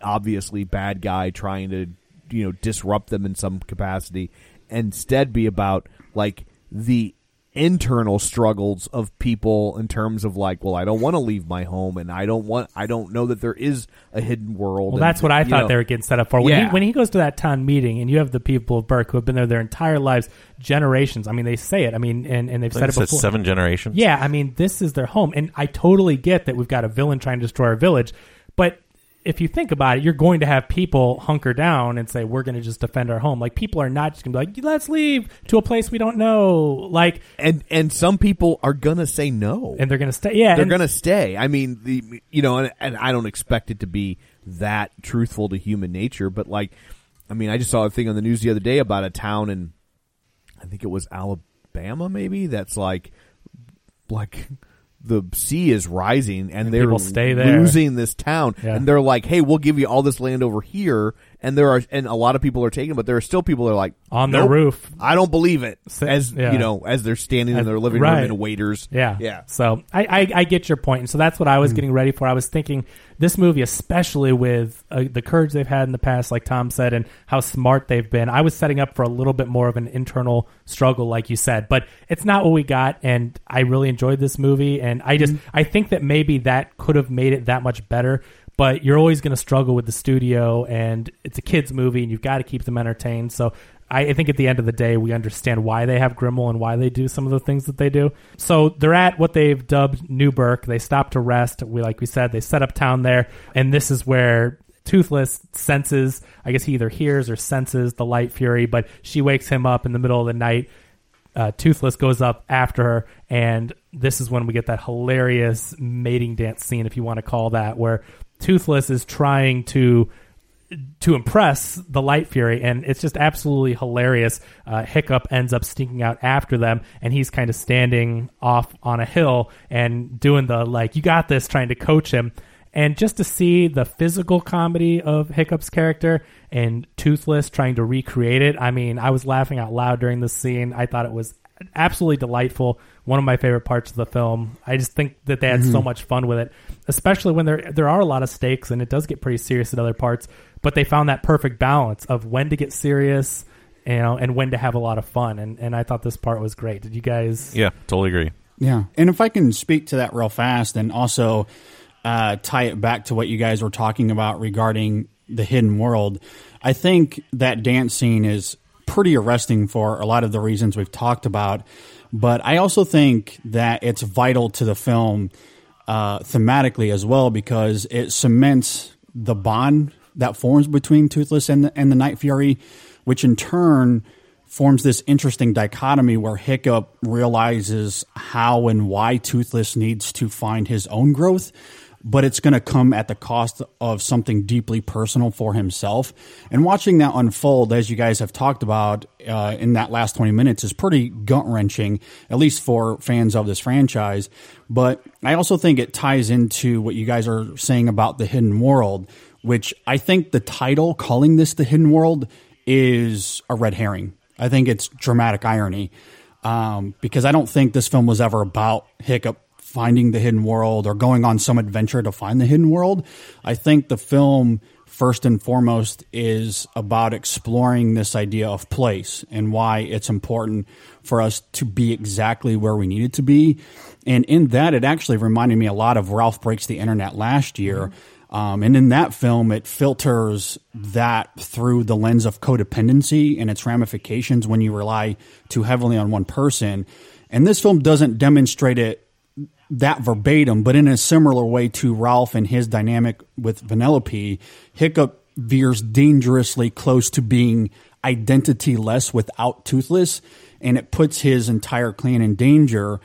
obviously bad guy trying to you know disrupt them in some capacity instead be about like the internal struggles of people in terms of like well I don't want to leave my home and I don't want I don't know that there is a hidden world Well, and, that's what I thought know, they were getting set up for. When, Yeah. he, when he goes to that town meeting, and you have the people of Berk who have been there their entire lives, generations. I mean, they say it. I mean, and, and they've I said it it before. seven generations. Yeah, I mean, this is their home, and I totally get that we've got a villain trying to destroy our village, but if you think about it, you're going to have people hunker down and say, "We're going to just defend our home." Like people are not just going to be like, "Let's leave to a place we don't know." Like, and and some people are gonna say no and they're going to stay. Yeah, they're gonna stay. I mean, the you know, and, and I don't expect it to be that truthful to human nature, but like, I mean, I just saw a thing on the news the other day about a town in, I think it was Alabama, maybe that's like, like. The sea is rising, and, And they're stay there. losing this town. Yeah. And they're like, "Hey, we'll give you all this land over here." And there are, and a lot of people are taking, but there are still people that are like, On their roof." I don't believe it." As yeah. you know, as they're standing in their living right. room in waiters. Yeah. yeah. So I, I, I get your. And so that's what I was getting ready for. I was thinking this movie, especially with uh, the courage they've had in the past, like Tom said, and how smart they've been, I was setting up for a little bit more of an internal struggle, like you said. But it's not what we got. And I really enjoyed this movie. And I just, I think that maybe that could have made it that much better. But you're always going to struggle with the studio, and it's a kids' movie, and you've got to keep them entertained. So I, I think at the end of the day, we understand why they have Grimmel and why they do some of the things that they do. So they're at what they've dubbed New Berk. They stop to rest. We, like we said, they set up town there, and this is where Toothless senses. I guess he either hears or senses the Light Fury, but she wakes him up in the middle of the night. Uh, Toothless goes up after her, and this is when we get that hilarious mating dance scene, if you want to call that, where Toothless is trying to to impress the Light Fury, and it's just absolutely hilarious. Uh, Hiccup ends up sneaking out after them, and he's kind of standing off on a hill and doing the like, "You got this," trying to coach him. And just to see the physical comedy of Hiccup's character and Toothless trying to recreate it, I mean, I was laughing out loud during this scene. I thought it was absolutely delightful. One of my favorite parts of the film. I just think that they had so much fun with it, especially when there there are a lot of stakes and it does get pretty serious at other parts. But they found that perfect balance of when to get serious, you know, and when to have a lot of fun. And and I thought this part was great. Did you guys? Yeah, totally agree. Yeah. And if I can speak to that real fast and also uh, tie it back to what you guys were talking about regarding the hidden world, I think that dance scene is pretty arresting for a lot of the reasons we've talked about. But I also think that it's vital to the film uh, thematically as well because it cements the bond that forms between Toothless and the, and the Night Fury, which in turn forms this interesting dichotomy where Hiccup realizes how and why Toothless needs to find his own growth, but it's going to come at the cost of something deeply personal for himself. And watching that unfold, as you guys have talked about uh, in that last 20 minutes, is pretty gut wrenching, at least for fans of this franchise. But I also think it ties into what you guys are saying about the hidden world, which I think the title, calling this the hidden world, is a red herring. I think it's dramatic irony um, because I don't think this film was ever about Hiccup finding the hidden world or going on some adventure to find the hidden world. I think the film first and foremost is about exploring this idea of place and why it's important for us to be exactly where we needed to be. And in that, it actually reminded me a lot of Ralph Breaks the Internet last year. Um, and in that film, it filters that through the lens of codependency and its ramifications when you rely too heavily on one person. And this film doesn't demonstrate it that verbatim, but in a similar way to Ralph and his dynamic with Vanellope, Hiccup veers dangerously close to being identity less without Toothless, and it puts his entire clan in danger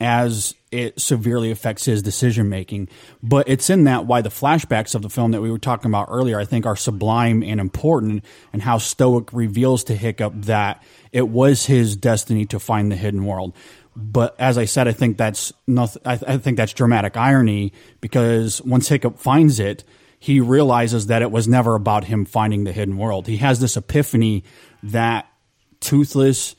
as it severely affects his decision making. But it's in that why the flashbacks of the film that we were talking about earlier, I think, are sublime and important, and how Stoic reveals to Hiccup that it was his destiny to find the hidden world. But as I said, I think that's nothing. I, I think that's dramatic irony because once Hiccup finds it, he realizes that it was never about him finding the hidden world. He has this epiphany that Toothless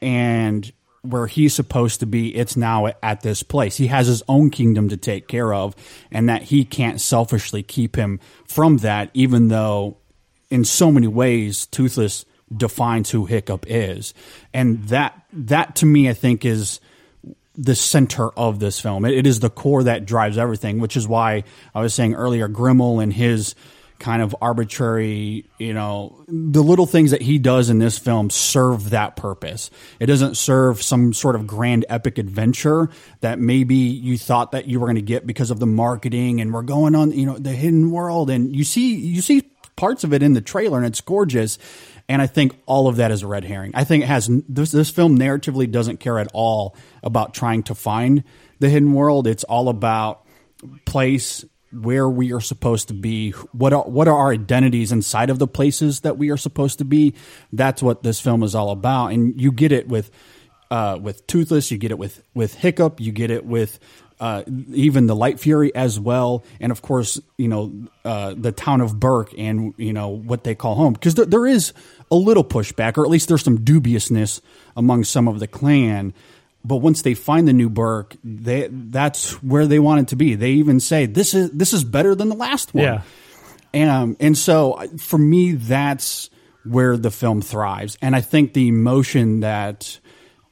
and where he's supposed to be, it's now at this place. He has his own kingdom to take care of, and that he can't selfishly keep him from that, even though in so many ways, Toothless defines who Hiccup is. And that, that to me, I think is the center of this film. It, it is the core that drives everything, which is why I was saying earlier, Grimmel and his kind of arbitrary, you know, the little things that he does in this film serve that purpose. It doesn't serve some sort of grand epic adventure that maybe you thought that you were going to get because of the marketing and we're going on, you know, the hidden world and you see you see parts of it in the trailer and it's gorgeous. And I think all of that is a red herring. I think it has this this film narratively doesn't care at all about trying to find the hidden world. It's all about place where we are supposed to be, what are what are our identities inside of the places that we are supposed to be. That's what this film is all about, and you get it with uh, with Toothless, you get it with with Hiccup, you get it with uh, even the Light Fury as well, and of course, you know uh, the town of Berk and you know what they call home because there, there is a little pushback, or at least there's some dubiousness among some of the clan but once they find the new Berk, they that's where they want it to be. They even say this is this is better than the last one. Yeah. And um, and so for me, that's where the film thrives. And I think the emotion that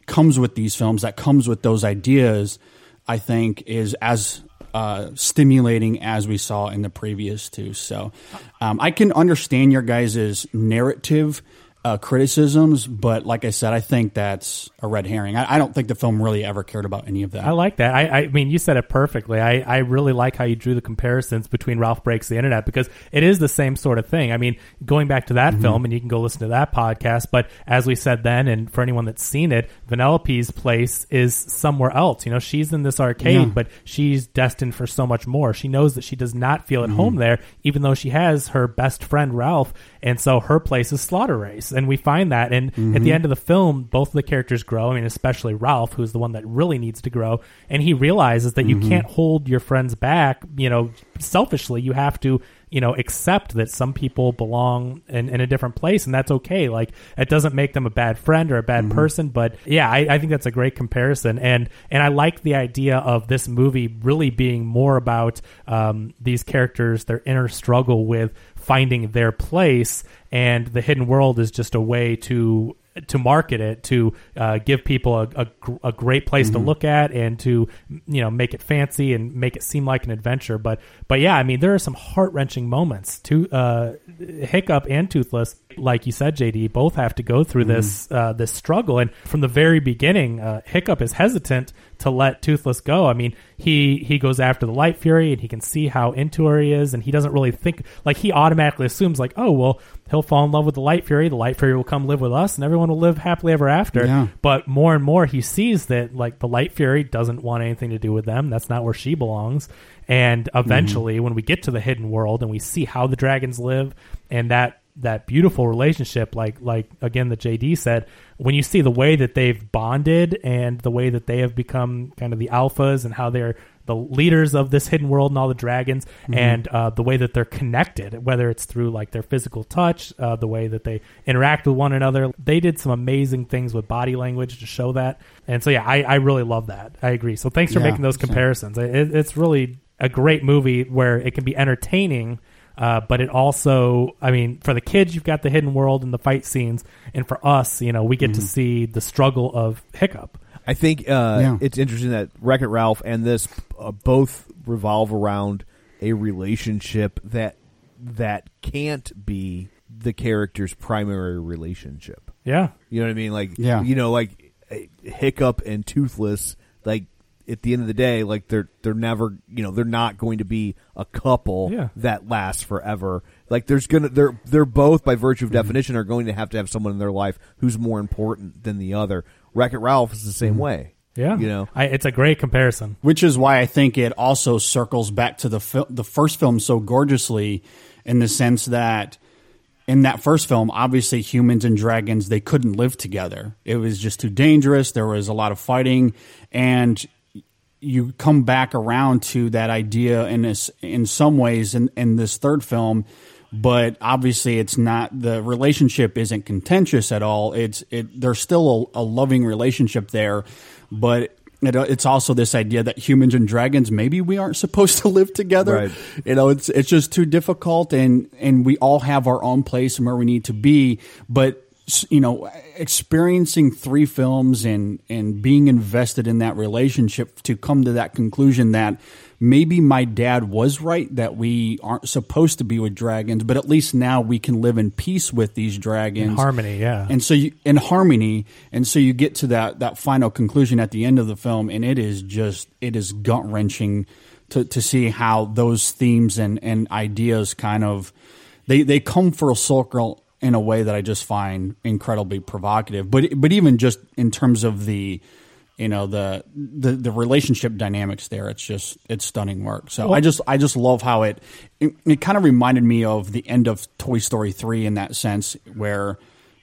comes with these films, that comes with those ideas, I think is as uh, stimulating as we saw in the previous two. So um, I can understand your guys' narrative uh, criticisms, but like I said, I think that's a red herring. I, I don't think the film really ever cared about any of that. I like that. I, I mean, you said it perfectly. I, I really like how you drew the comparisons between Ralph Breaks the Internet because it is the same sort of thing. I mean, going back to that film, and you can go listen to that podcast, but as we said then, and for anyone that's seen it, Vanellope's place is somewhere else. You know, she's in this arcade, Yeah. but she's destined for so much more. She knows that she does not feel at home there, even though she has her best friend Ralph, and so her place is Slaughter Race, and we find that. And at the mm-hmm. end of the film, both of the characters grow. I mean, especially Ralph, who's the one that really needs to grow, and he realizes that you mm-hmm. can't hold your friends back. You know, selfishly, you have to. You know, accept that some people belong in, in a different place, and that's okay. Like, it doesn't make them a bad friend or a bad person, but yeah, I, I think that's a great comparison, and and I like the idea of this movie really being more about um, these characters, their inner struggle with finding their place, and the hidden world is just a way to to market it to uh, give people a, a, a great place to look at and to you know make it fancy and make it seem like an adventure. But but yeah i mean there are some heart-wrenching moments to uh, hiccup and toothless like you said jd both have to go through this uh, this struggle. And from the very beginning uh, hiccup is hesitant to let toothless go. I mean he he goes after the light fury and he can see how into her he is and he doesn't really think like he automatically assumes like oh well he'll fall in love with the light fury. The light fury will come live with us and everyone will live happily ever after. Yeah. but more and more he sees that like the light fury doesn't want anything to do with them. That's not where she belongs. And eventually when we get to the hidden world and we see how the dragons live and that that beautiful relationship like like again the JD said when you see the way that they've bonded and the way that they have become kind of the alphas and how they're the leaders of this hidden world and all the dragons and uh, the way that they're connected whether it's through like their physical touch uh, the way that they interact with one another they did some amazing things with body language to show that. And so yeah i, I really love that. I agree. So thanks for Yeah, making those comparisons. It, it's really a great movie where it can be entertaining uh, but it also, I mean, for the kids, you've got the hidden world and the fight scenes, and for us, you know, we get to see the struggle of Hiccup. I think uh, Yeah. it's interesting that Wreck It Ralph and this uh, both revolve around a relationship that that can't be the character's primary relationship. Yeah, You know what I mean? Like, Yeah. you know, like eh, Hiccup and Toothless. Like at the end of the day, like they're they're never, you know, they're not going to be a couple Yeah. that lasts forever. Like there's gonna they're they're both by virtue of Mm-hmm. definition are going to have to have someone in their life who's more important than the other. Wreck It Ralph is the same way. yeah, you know. I, it's a great comparison. which is why I think it also circles back to the fil- the first film so gorgeously, in the sense that in that first film, obviously humans and dragons they couldn't live together. It was just too dangerous. There was a lot of fighting, and you come back around to that idea in this in some ways in, in this third film but obviously it's not the relationship isn't contentious at all it's it there's still a, a loving relationship there but it, it's also this idea that humans and dragons maybe we aren't supposed to live together Right. you know it's it's just too difficult and and we all have our own place and where we need to be but you know experiencing three films and and being invested in that relationship to come to that conclusion that maybe my dad was right that we aren't supposed to be with dragons but at least now we can live in peace with these dragons harmony, yeah. and so you in harmony and so you get to that that final conclusion at the end of the film and it is just it is gut wrenching to to see how those themes and and ideas kind of they they come full circle in a way that I just find incredibly provocative. But but even just in terms of the you know the the the relationship dynamics there it's just it's stunning work. So i just i just love how it it, it kind of reminded me of the end of toy story 3 in that sense where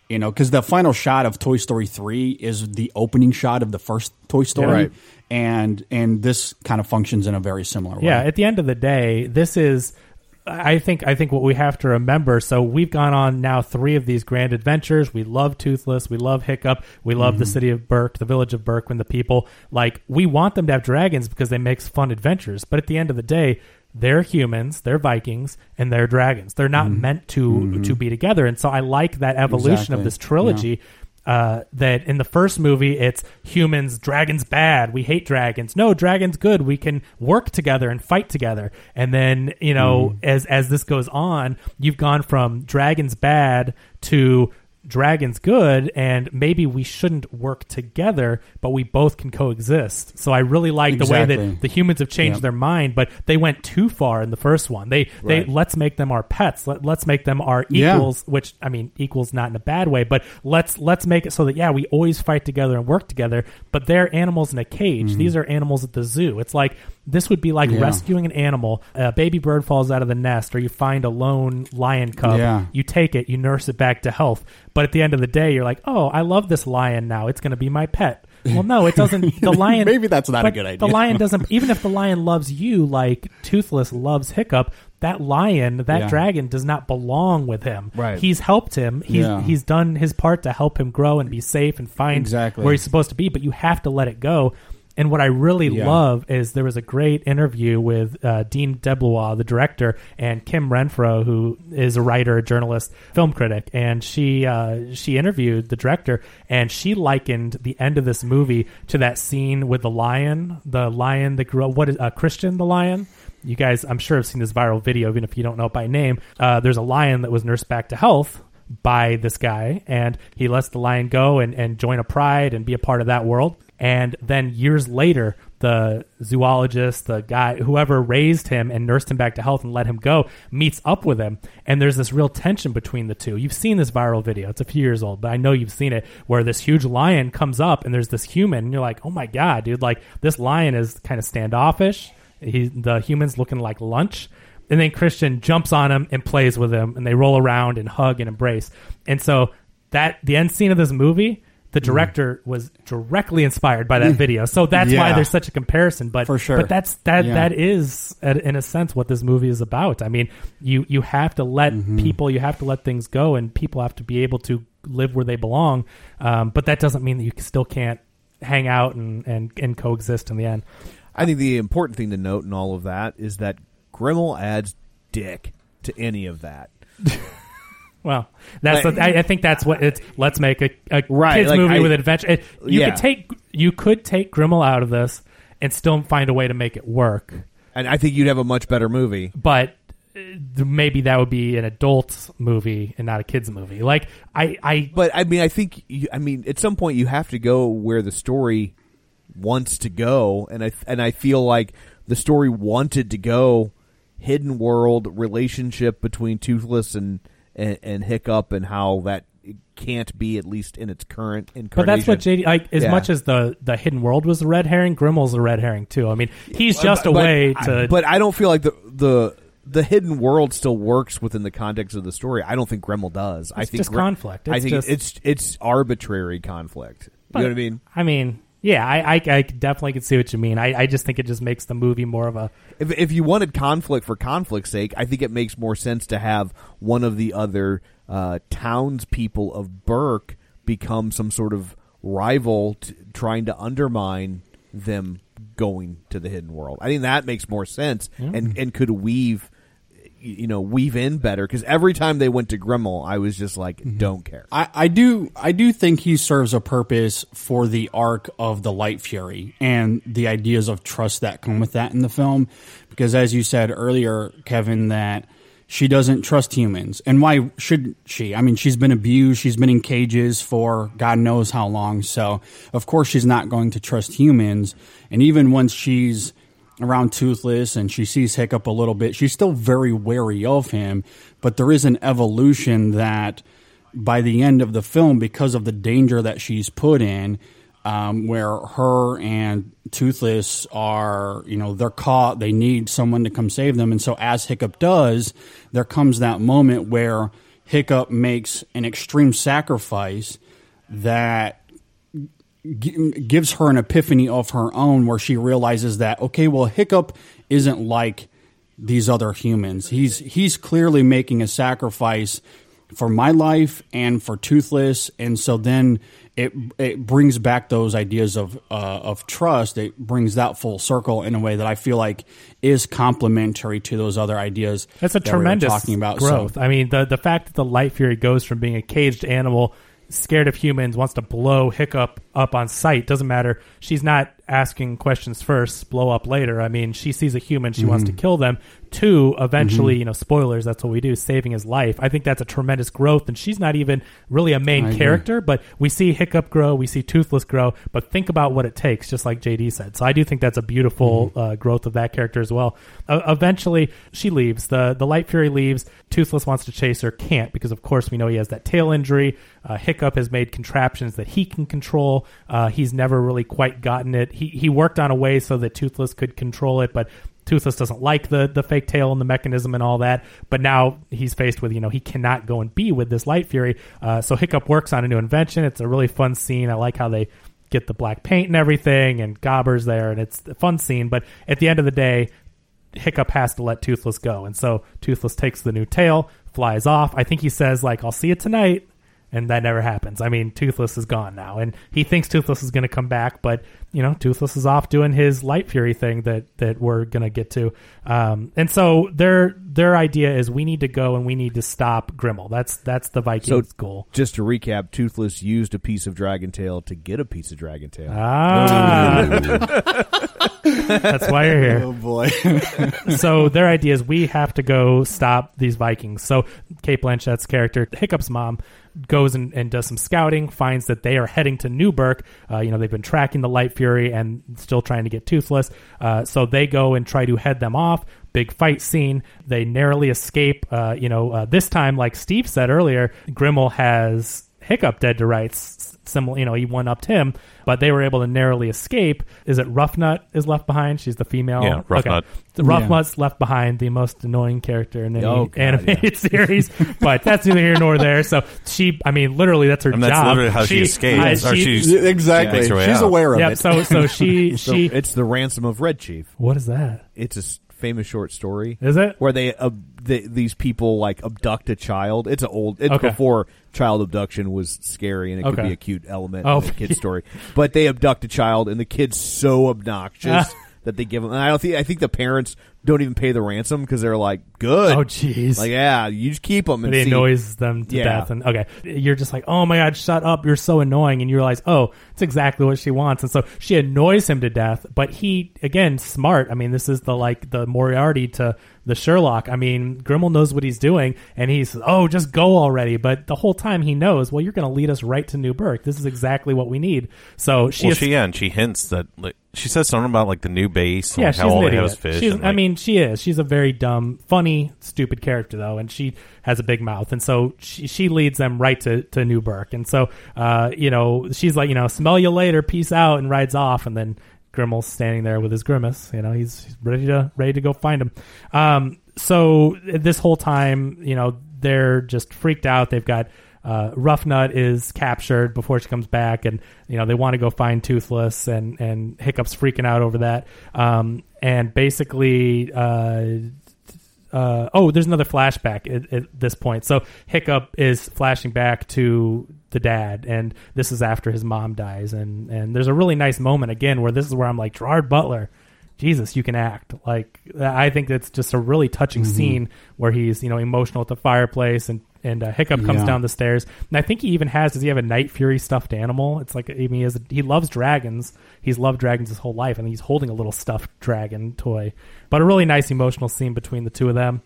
you know because the final shot of toy story 3 is the opening shot of the first toy story. Right. and and this kind of functions in a very similar way. Yeah, at the end of the day, this is I think I think what we have to remember. So we've gone on now three of these grand adventures. We love Toothless, we love Hiccup, we love the mm-hmm. city of Berk, the village of Berk. and the people like we want them to have dragons because they make fun adventures. But at the end of the day, they're humans, they're Vikings, and they're dragons. They're not mm-hmm. meant to to mm-hmm. be together. And so I like that evolution of this trilogy uh, that in the first movie it's humans, dragons bad, we hate dragons. No, dragons good, we can work together and fight together. And then you know, as as this goes on, you've gone from dragons bad to dragon's good and maybe we shouldn't work together but we both can coexist so i really like the way that the humans have changed their mind but they went too far in the first one they they Right. let's make them our pets Let, let's make them our Yeah. equals which i mean equals not in a bad way but let's let's make it so that yeah we always fight together and work together but they're animals in a cage these are animals at the zoo it's like this would be like Mm-hmm. Yeah. rescuing an animal a baby bird falls out of the nest or you find a lone lion cub Yeah. you take it you nurse it back to health but at the end of the day you're like oh i love this lion now it's going to be my pet well no it doesn't the lion Maybe that's not a good idea. the lion doesn't even if the lion loves you like toothless loves hiccup that lion that Yeah. dragon does not belong with him Right. he's helped him he's Yeah. he's done his part to help him grow and be safe and find Exactly. where he's supposed to be but you have to let it go and what I really Yeah. love is there was a great interview with uh, Dean DeBlois, the director, and Kim Renfro, who is a writer, a journalist, film critic, and she uh, she interviewed the director, and she likened the end of this movie to that scene with the lion, the lion that grew up. What is uh, Christian the lion? You guys, I'm sure have seen this viral video, even if you don't know it by name. Uh, there's a lion that was nursed back to health by this guy and he lets the lion go and, and join a pride and be a part of that world and then years later the zoologist the guy whoever raised him and nursed him back to health and let him go meets up with him. And there's this real tension between the two. You've seen this viral video. It's a few years old but i know you've seen it where this huge lion comes up and there's this human and you're like oh my god dude like this lion is kind of standoffish. He, the human's looking like lunch. And then Christian jumps on him and plays with him, and they roll around and hug and embrace. And so that the end scene of this movie, the mm. director was directly inspired by that mm. video. So that's why there's such a comparison. But For sure. but that's that Yeah. that is at- in a sense what this movie is about. I mean, you you have to let mm-hmm. people, you have to let things go, and people have to be able to live where they belong. Um, but that doesn't mean that you still can't hang out and, and, and coexist in the end. I think the important thing to note in all of that is that Grimmel adds dick to any of that. Well, that's Like- the, I, I think that's what it's. Let's make a, a Right, kids like, movie I- with adventure. It, you Yeah. could take you could take Grimmel out of this and still find a way to make it work, And I think you'd have a much better movie. but uh, maybe that would be an adult movie and not a kids movie. Like I, I But I mean, I think you, I mean, at some point you have to go where the story wants to go, and I and I feel like the story wanted to go hidden world relationship between Toothless and and, and Hiccup, and how that can't be at least in its current incarnation. but that's what JD like. As Yeah. much as the the hidden world was the red herring, Grimmel's a red herring too. I mean, he's just a But- way but to. But I don't feel like the the the hidden world still works within the context of the story. I don't think Grimmel does. I think just conflict. I think just- it's it's arbitrary conflict. you know what I mean? I mean, yeah, I, I, I definitely can see what you mean. I, I just think it just makes the movie more of a If if you wanted conflict for conflict's sake, I think it makes more sense to have one of the other uh, townspeople of Berk become some sort of rival, t- trying to undermine them going to the hidden world. I think that makes more sense and and could weave. You know, weave in better because every time they went to Grimmel, I was just like, mm-hmm. "Don't care." I, I do I do think he serves a purpose for the arc of the Light Fury and the ideas of trust that come with that in the film. Because as you said earlier, Kevin, that she doesn't trust humans. And why should she? I mean, she's been abused, she's been in cages for God knows how long. So of course she's not going to trust humans. And even once she's around Toothless and she sees Hiccup a little bit, she's still very wary of him. But there is an evolution that by the end of the film, because of the danger that she's put in, um, where her and Toothless are, you know, they're caught, they need someone to come save them. And so, as Hiccup does, there comes that moment where Hiccup makes an extreme sacrifice that gi- gives her an epiphany of her own where she realizes that okay well hiccup isn't like these other humans. He's he's clearly making a sacrifice for my life and for toothless. And so then it it brings back those ideas of uh, of trust. It brings that full circle in a way that I feel like is complementary to those other ideas That's a that we tremendous talking about. Growth. so I mean, the the fact that the Light Fury goes from being a caged animal, scared of humans, wants to blow Hiccup up on sight doesn't matter. She's not asking questions first, blow up later. I mean, she sees a human, she wants to mm-hmm. kill them. Two, eventually, you know, spoilers, that's what we do, saving his life. I think that's a tremendous growth, and she's not even really a main I agree. character, but we see Hiccup grow, we see Toothless grow, but think about what it takes, just like JD said. So I do think that's a beautiful uh, growth of that character as well. Uh, eventually, she leaves. The the Light Fury leaves. Toothless wants to chase her, can't because of course we know he has that tail injury. Uh, Hiccup has made contraptions that he can control. Uh, he's never really quite gotten it. He he worked on a way so that Toothless could control it, but Toothless doesn't like the the fake tail and the mechanism and all that. But now he's faced with you know he cannot go and be with this Light Fury. Uh, so Hiccup works on a new invention. It's a really fun scene. I like how they get the black paint and everything, and Gobber's there, and it's a fun scene. But at the end of the day, Hiccup has to let Toothless go, and so Toothless takes the new tail, flies off. I think he says like, "I'll see you tonight." And that never happens. I mean, Toothless is gone now, and he thinks Toothless is going to come back, but you know, Toothless is off doing his Light Fury thing that that we're going to get to. Um, and so their their idea is we need to go and we need to stop Grimmel. That's that's the So Vikings' goal. just to recap, Toothless used a piece of dragon tail to get a piece of dragon tail. Ah, that's why you're here. Oh boy. so their idea is we have to go stop these Vikings. So Cate Blanchett's character, Hiccup's mom, goes and, and does some scouting, finds that they are heading to New Berk. Uh, you know, they've been tracking the Light Fury and still trying to get Toothless. Uh, so they go and try to head them off. Big fight scene. They narrowly escape. Uh, you know, uh, this time, like Steve said earlier, Grimmel has Hiccup dead to rights. Similar, you know, he one upped him, but they were able to narrowly escape. Is it Ruffnut is left behind? She's the female. Yeah, Ruffnut. Okay. The Ruffnut's left behind, the most annoying character in any Oh, God, animated series. But that's neither here nor there. So she, I mean, literally, that's her And that's job. literally how she escapes, or she- she's- exactly. makes She's out. aware of Yep. it. So, so she, So she. it's the ransom of Red Chief. What is that? It's a s- famous short story. Is it? where they, uh, they these people like abduct a child? It's an old. It's Okay. before child abduction was scary and it could be a cute element Oh, in a kid's story. But they abduct a child and the kid's so obnoxious that they give him. And I don't think I think the parents don't even pay the ransom because they're like, good. Oh, jeez. Like yeah, you just keep them and But it see. annoys them to Yeah. death. And okay, you're just like, oh my god, shut up! You're so annoying. And you realize, oh, it's exactly what she wants. And so she annoys him to death. But he, again, smart. I mean, this is the like the Moriarty to the Sherlock. I mean, Grimmel knows what he's doing, and he's oh, just go already. But the whole time he knows, well, you're going to lead us right to New Berk. This is exactly what we need. So she well, is- she yeah, and she hints that like, she says something about like the new base, and yeah, like, she's how all an they have idiot. is fish. She's, and, I like, mean, she is. She's a very dumb, funny, stupid character though, and she has a big mouth, and so she, she leads them right to to New Berk, and so uh, you know, she's like, you know, smell you later, peace out, and rides off, and then Grimmel's standing there with his grimace. You know, he's, he's ready to ready to go find him. Um, so this whole time, you know, they're just freaked out. They've got uh, Ruffnut is captured before she comes back, and you know they want to go find Toothless, and and Hiccup's freaking out over that. Um, and basically, uh, uh, oh, there's another flashback at, at this point. So Hiccup is flashing back to the dad, and this is after his mom dies, and and there's a really nice moment again where this is where I'm like Gerard Butler. Jesus, you can act. Like I think it's just a really touching Mm-hmm. scene where he's you know emotional at the fireplace and and uh, Hiccup comes Yeah. down the stairs. And I think he even has. Does he have a Night Fury stuffed animal? It's like I mean, he, has, he loves dragons. He's loved dragons his whole life, and he's holding a little stuffed dragon toy. But a really nice emotional scene between the two of them.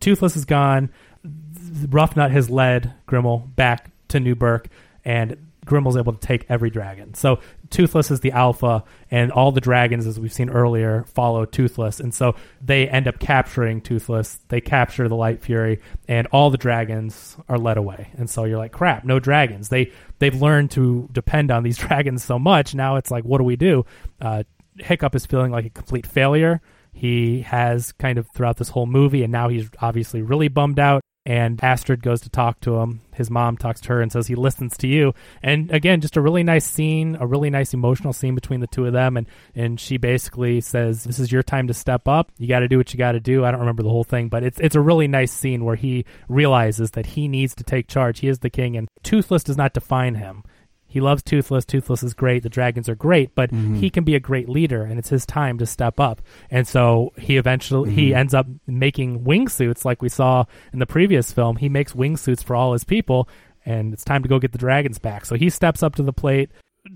Toothless is gone. Ruffnut has led Grimmel back to New Berk, and Grimmel's able to take every dragon. So Toothless is the alpha, and all the dragons, as we've seen earlier, follow Toothless. And so they end up capturing Toothless. They capture the Light Fury, and all the dragons are led away. And so you're like, crap, no dragons. They they've learned to depend on these dragons so much. Now it's like, what do we do? Uh, Hiccup is feeling like a complete failure. He has kind of throughout this whole movie, and now he's obviously really bummed out. And Astrid goes to talk to him. His mom talks to her and says he listens to you. And again, just a really nice scene, a really nice emotional scene between the two of them. And and she basically says, "This is your time to step up. You got to do what you got to do." I don't remember the whole thing, but it's it's a really nice scene where he realizes that he needs to take charge. He is the king, and Toothless does not define him. He loves Toothless. Toothless is great. The dragons are great, but he can be a great leader, and it's his time to step up. And so he eventually he ends up making wingsuits, like we saw in the previous film. He makes wingsuits for all his people, and it's time to go get the dragons back. So he steps up to the plate.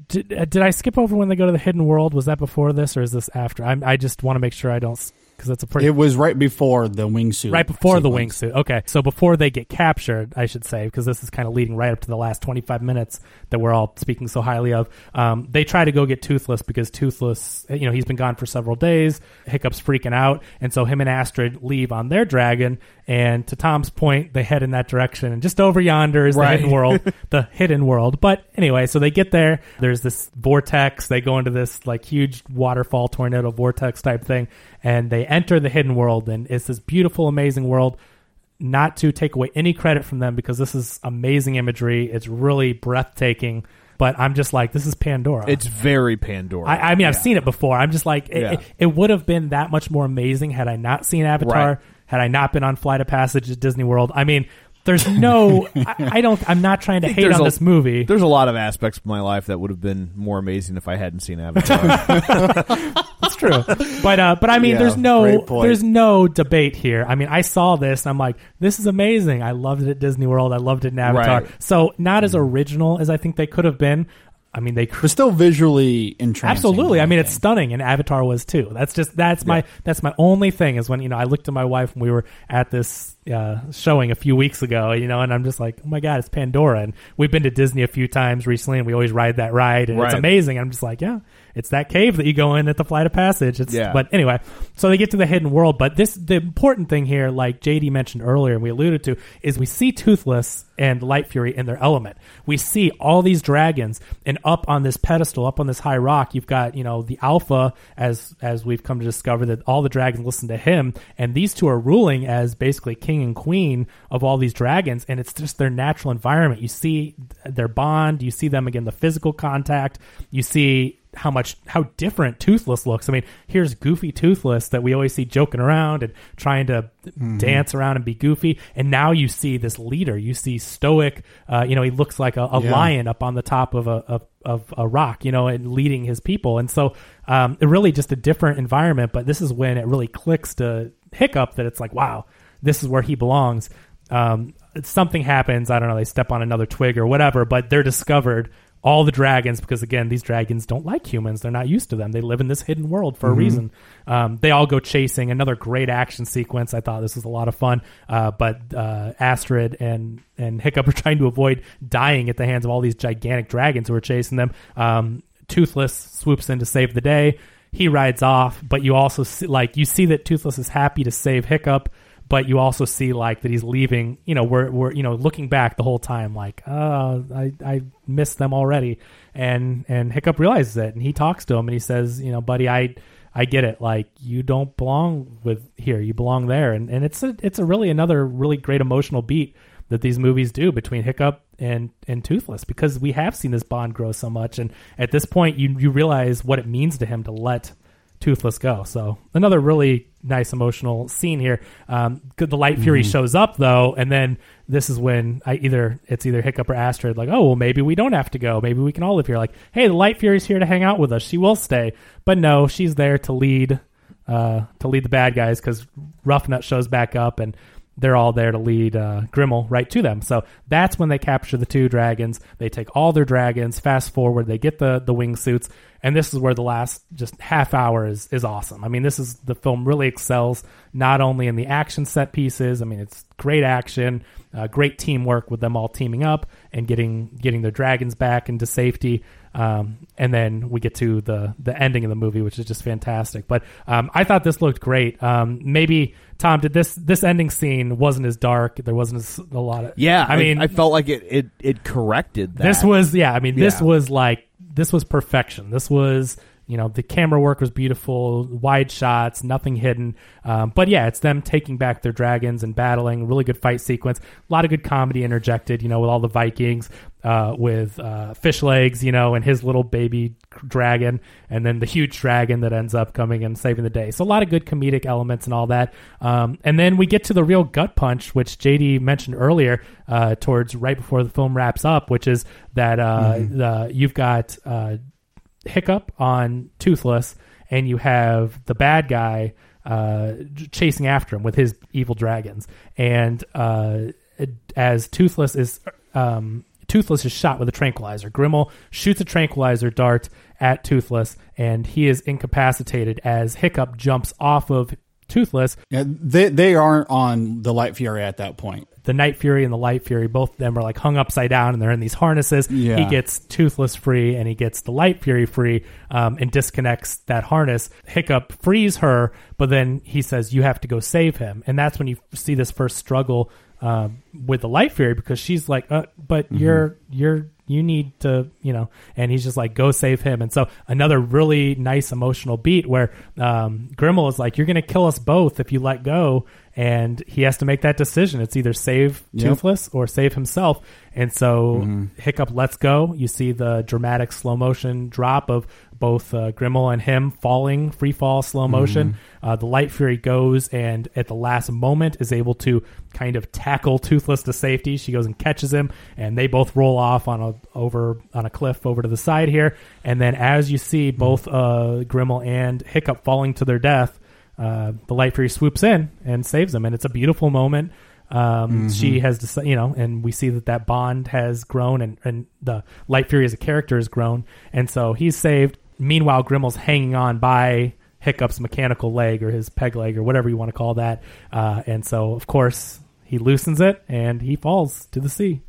did, uh, did I skip over when they go to the hidden world? Was that before this or is this after? I'm, I just want to make sure I don't because that's a pretty It was right before the wingsuit. right before the sequence. wingsuit. Okay, so before they get captured, I should say, because this is kind of leading right up to the last 25 minutes that we're all speaking so highly of. Um, they try to go get Toothless because Toothless, you know, he's been gone for several days. Hiccup's freaking out, and so him and Astrid leave on their dragon. And to Tom's point, they head in that direction, and just over yonder is the hidden world, the hidden world. But anyway, so they get there. There's this vortex. They go into this like huge waterfall, tornado vortex type thing, and they enter the hidden world. And it's this beautiful, amazing world. Not to take away any credit from them because this is amazing imagery. It's really breathtaking. But I'm just like, this is Pandora. It's very Pandora. I, I mean, I've Yeah. seen it before. I'm just like, it, Yeah. it, it would have been that much more amazing had I not seen Avatar, Right. had I not been on Flight of Passage at Disney World. I mean, there's no, I, I don't, I'm not trying to hate on a- this movie. There's a lot of aspects of my life that would have been more amazing if I hadn't seen Avatar. That's true. But uh, but I mean, Yeah, there's no there's no debate here. I mean, I saw this and I'm like, this is amazing. I loved it at Disney World. I loved it in Avatar. Right. So not as original as I think they could have been. I mean, they But still visually entrancing. Absolutely. I mean, it's stunning, and Avatar was too. That's just that's my that's my only thing is when you know I looked at my wife when we were at this uh, showing a few weeks ago, you know, and I'm just like, oh my god, it's Pandora, and we've been to Disney a few times recently, and we always ride that ride, and it's Right. amazing. I'm just like, yeah, it's that cave that you go in at the Flight of Passage. It's Yeah. but anyway, so they get to the hidden world, but this the important thing here, like JD mentioned earlier, and we alluded to, is we see Toothless and Light Fury in their element. We see all these dragons, and up on this pedestal, up on this high rock, you've got you know the Alpha, as as we've come to discover that all the dragons listen to him, and these two are ruling as basically king and queen of all these dragons, and it's just their natural environment. You see their bond, you see them again, the physical contact, you see how much how different Toothless looks. I mean, here's goofy Toothless that we always see joking around and trying to dance around and be goofy, and now you see this leader. You see stoic. Uh, you know, he looks like a, a Yeah. lion up on the top of a of, of a rock. You know, and leading his people. And so, um, it really just a different environment. But this is when it really clicks to Hiccup that it's like, wow, this is where he belongs. Um, something happens. I don't know. They step on another twig or whatever, but they're discovered all the dragons because again these dragons don't like humans. They're not used to them. They live in this hidden world for a reason. Um, they all go chasing. Another great action sequence. I thought this was a lot of fun. Uh, but uh, astrid and and hiccup are trying to avoid dying at the hands of all these gigantic dragons who are chasing them. Um, toothless swoops in to save the day. He rides off but you also see like you see that toothless is happy to save hiccup but you also see like that he's leaving. You know, we're we're you know looking back the whole time, like, oh, I I missed them already, and and Hiccup realizes it, and he talks to him, and he says, you know, buddy, I I get it, like you don't belong with here, you belong there, and and it's a it's a really another really great emotional beat that these movies do between Hiccup and and Toothless because we have seen this bond grow so much, and at this point, you you realize what it means to him to let Toothless go. So another really nice emotional scene here. Um, good- the Light Fury shows up though, and then this is when I either it's either Hiccup or Astrid. Like, oh well, maybe we don't have to go. Maybe we can all live here. Like, hey, the Light Fury's here to hang out with us. She will stay, but no, she's there to lead uh, to lead the bad guys because Ruffnut shows back up and. They're all there to lead uh, Grimmel right to them. So that's when they capture the two dragons. They take all their dragons. Fast forward, they get the the wingsuits, and this is where the last just half hour is is awesome. I mean, this is the film really excels not only in the action set pieces. I mean, it's great action, uh, great teamwork with them all teaming up and getting getting their dragons back into safety. Um, and then we get to the the ending of the movie, which is just fantastic. But um, I thought this looked great. Um, maybe Tom, did this this ending scene wasn't as dark? There wasn't as, a lot of yeah, I mean, I felt like it it, it corrected that. this was yeah. I mean, this Yeah. was like this was perfection. This was you know the camera work was beautiful, wide shots, nothing hidden. Um, but yeah, it's them taking back their dragons and battling. Really good fight sequence. A lot of good comedy interjected. You know, with all the Vikings, uh, with uh, Fishlegs, you know, and his little baby dragon, and then the huge dragon that ends up coming and saving the day. So a lot of good comedic elements and all that. Um, and then we get to the real gut punch, which JD mentioned earlier, uh, towards right before the film wraps up, which is that uh, the, you've got uh, Hiccup on Toothless, and you have the bad guy uh, chasing after him with his evil dragons. And uh, as Toothless is um, Toothless is shot with a tranquilizer. Grimmel shoots a tranquilizer dart at Toothless, and he is incapacitated as Hiccup jumps off of Toothless. Yeah, they they aren't on the Light Fury at that point. The Night Fury and the Light Fury, both of them are like hung upside down, and they're in these harnesses. Yeah. He gets Toothless free, and he gets the Light Fury free, um, and disconnects that harness. Hiccup frees her, but then he says, "You have to go save him," and that's when you see this first struggle uh, with the Light Fury because she's like, uh, "But you're you're." You need to, you know, and he's just like, go save him. And so another really nice emotional beat where um, Grimmel is like, you're going to kill us both if you let go. And he has to make that decision. It's either save Yep. Toothless or save himself. And so Hiccup lets go. You see the dramatic slow motion drop of both uh, Grimmel and him falling, free fall, slow motion. Uh, the Light Fury goes and at the last moment is able to kind of tackle Toothless to safety. She goes and catches him, and they both roll off on a over on a cliff over to the side here. And then as you see both uh, Grimmel and Hiccup falling to their death, uh, the Light Fury swoops in and saves them, and it's a beautiful moment. Um, She has, deci- you know, and we see that that bond has grown, and, and the Light Fury as a character has grown, and so he's saved. Meanwhile, Grimmel's hanging on by Hiccup's mechanical leg or his peg leg or whatever you want to call that, uh, and so of course he loosens it and he falls to the sea.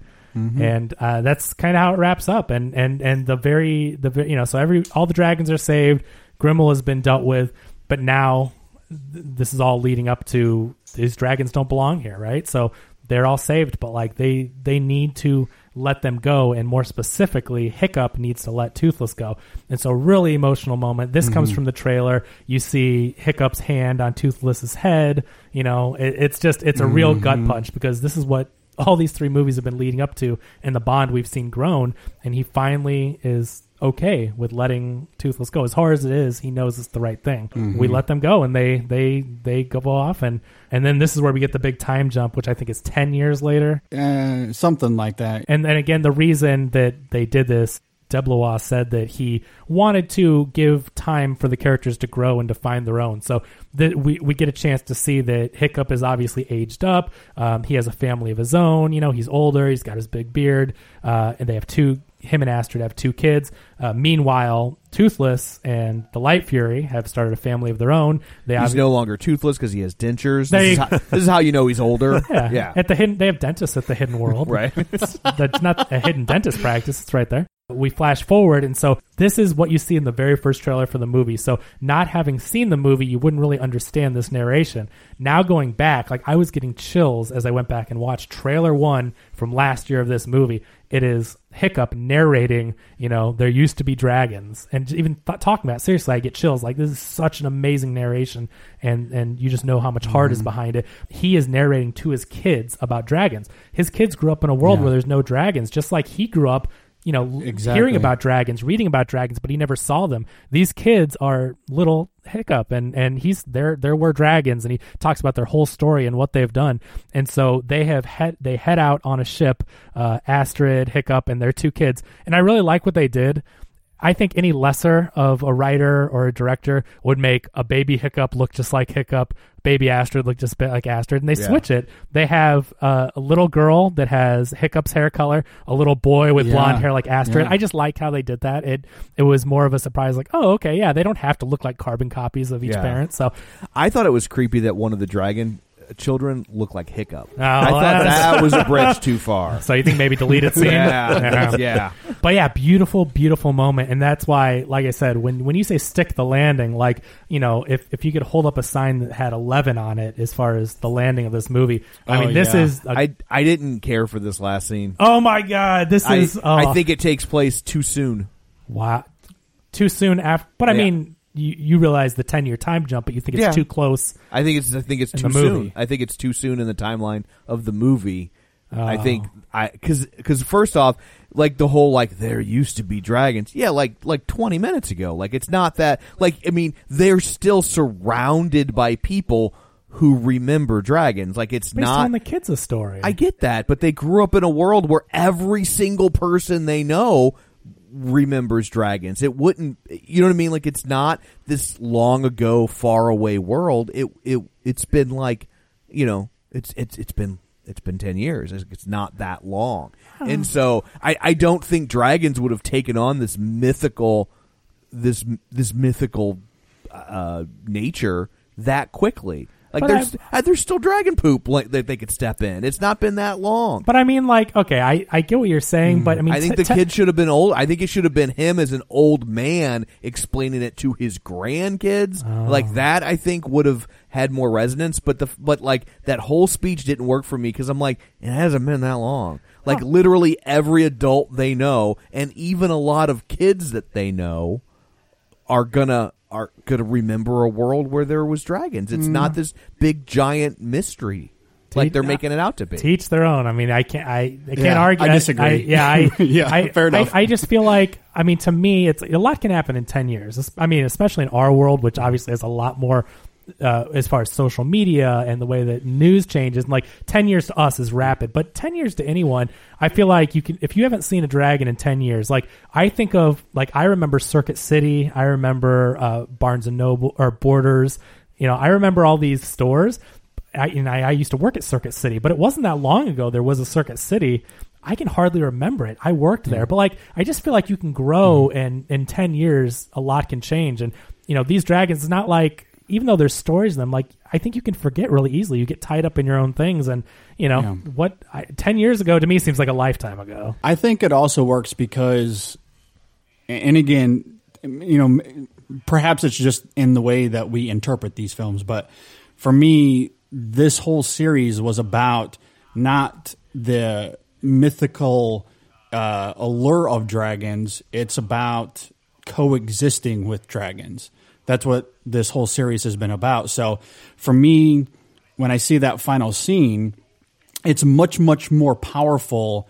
And uh, that's kind of how it wraps up, and and and the very the you know so every all the dragons are saved, Grimmel has been dealt with, but now th- this is all leading up to these dragons don't belong here, right? So they're all saved, but like they they need to let them go, and more specifically, Hiccup needs to let Toothless go. And so, really emotional moment. This comes mm-hmm. from the trailer. You see Hiccup's hand on Toothless's head. You know, it, it's just it's a real gut mm-hmm. punch because this is what all these three movies have been leading up to, and the bond we've seen grown. And he finally is okay with letting Toothless go. As hard as it is, he knows it's the right thing. We let them go, and they they they go off, and and then this is where we get the big time jump, which I think is ten years later. Uh, something like that. And then again, the reason that they did this, Deblois said that he wanted to give time for the characters to grow and to find their own. So that we, we get a chance to see that Hiccup is obviously aged up. Um, he has a family of his own. You know, he's older. He's got his big beard, uh, and they have two. Him and Astrid have two kids. Uh, meanwhile, Toothless and the Light Fury have started a family of their own. They He's obvi- no longer toothless because he has dentures. There This is, how, this is how you know he's older. Yeah. yeah. At the hidden, they have dentists at the hidden world. Right. That's not a hidden dentist practice. It's right there. We flash forward, and so this is what you see in the very first trailer for the movie. So, not having seen the movie, you wouldn't really understand this narration. Now, going back, like I was getting chills as I went back and watched trailer one from last year of this movie. It is Hiccup narrating, you know, there used to be dragons, and even th- talking about it, seriously, I get chills. Like this is such an amazing narration, and and you just know how much heart is mm-hmm. behind it. He is narrating to his kids about dragons. His kids grew up in a world Yeah. where there's no dragons, just like he grew up. You know, Exactly. hearing about dragons, reading about dragons, but he never saw them. These kids are little hiccup, and and he's there. There were dragons, and he talks about their whole story and what they've done. And so they have head they head out on a ship. Uh, Astrid, Hiccup, and their two kids. And I really like what they did. I think any lesser of a writer or a director would make a baby Hiccup look just like Hiccup, baby Astrid look just a bit like Astrid, and they Yeah. switch it. They have uh, a little girl that has Hiccup's hair color, a little boy with Yeah. blonde hair like Astrid. Yeah. I just like how they did that. It it was more of a surprise, like, oh, okay, yeah, they don't have to look like carbon copies of each parent. So I thought it was creepy that one of the dragon children look like Hiccup. Oh, I thought that's- that was a bridge too far. so you think maybe deleted scene? Yeah, yeah. But yeah, beautiful, beautiful moment, and that's why, like I said, when when you say stick the landing, like you know, if if you could hold up a sign that had eleven on it as far as the landing of this movie, I Oh, mean, this is. A, I I didn't care for this last scene. oh my god, this I, is. oh, I think it takes place too soon. wow, too soon after. But I Yeah. mean, you you realize the ten year time jump, but you think it's Yeah. too close. I think it's I think it's In too the movie. soon. I think it's too soon in the timeline of the movie. I Oh. think I because first off, like the whole like there used to be dragons. Yeah, like like twenty minutes ago. Like it's not that like I mean they're still surrounded by people who remember dragons. Like it's he's not. on the kids a story. I get that, but they grew up in a world where every single person they know remembers dragons. It wouldn't, you know what I mean? Like it's not this long ago, far away world. It it it's been like, you know, it's it's it's been it's been 10 years. It's it's not that long. And so I, I don't think dragons would have taken on this mythical this this mythical uh, nature that quickly. Like there's uh, there's still dragon poop like that they could step in. It's not been that long. But I mean, like, okay, I, I get what you're saying, but I mean, I think t- the te- kid should have been old. I think it should have been him as an old man explaining it to his grandkids. Oh. Like that, I think would have had more resonance. But the but like that whole speech didn't work for me because I'm like, it hasn't been that long. Like literally every adult they know, and even a lot of kids that they know, are gonna are gonna remember a world where there was dragons. It's Mm. not this big giant mystery like they're making it out to be. Teach their own. I mean, I can't. I, I can't Yeah, argue. I disagree. yeah, I, Yeah, I, fair enough. I, I just feel like. I mean, to me, it's a lot can happen in ten years. I mean, especially in our world, which obviously has a lot more. Uh, as far as social media and the way that news changes, and like ten years to us is rapid, but ten years to anyone, I feel like you can. If you haven't seen a dragon in ten years, like I think of, like I remember Circuit City, I remember uh, Barnes and Noble or Borders. You know, I remember all these stores, I, and I, I used to work at Circuit City, but it wasn't that long ago. There was a Circuit City. I can hardly remember it. I worked there, but like I just feel like you can grow, and in ten years, a lot can change. And you know, these dragons, it's not like even though there's stories in them, like I think you can forget really easily. You get tied up in your own things, and you know Yeah. what? I, ten years ago to me seems like a lifetime ago. I think it also works because, and again, you know, perhaps it's just in the way that we interpret these films, but for me, this whole series was about not the mythical uh, allure of dragons. It's about coexisting with dragons. That's what this whole series has been about. So for me, when I see that final scene, it's much, much more powerful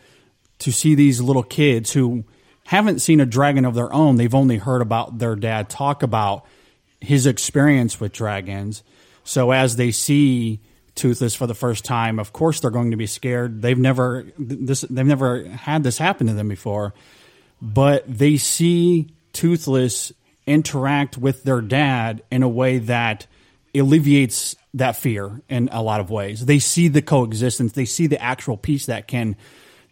to see these little kids who haven't seen a dragon of their own. They've only heard about their dad talk about his experience with dragons. So as they see Toothless for the first time, of course they're going to be scared. They've never this they've never had this happen to them before. But they see Toothless interact with their dad in a way that alleviates that fear in a lot of ways. They see the coexistence. They see the actual peace that can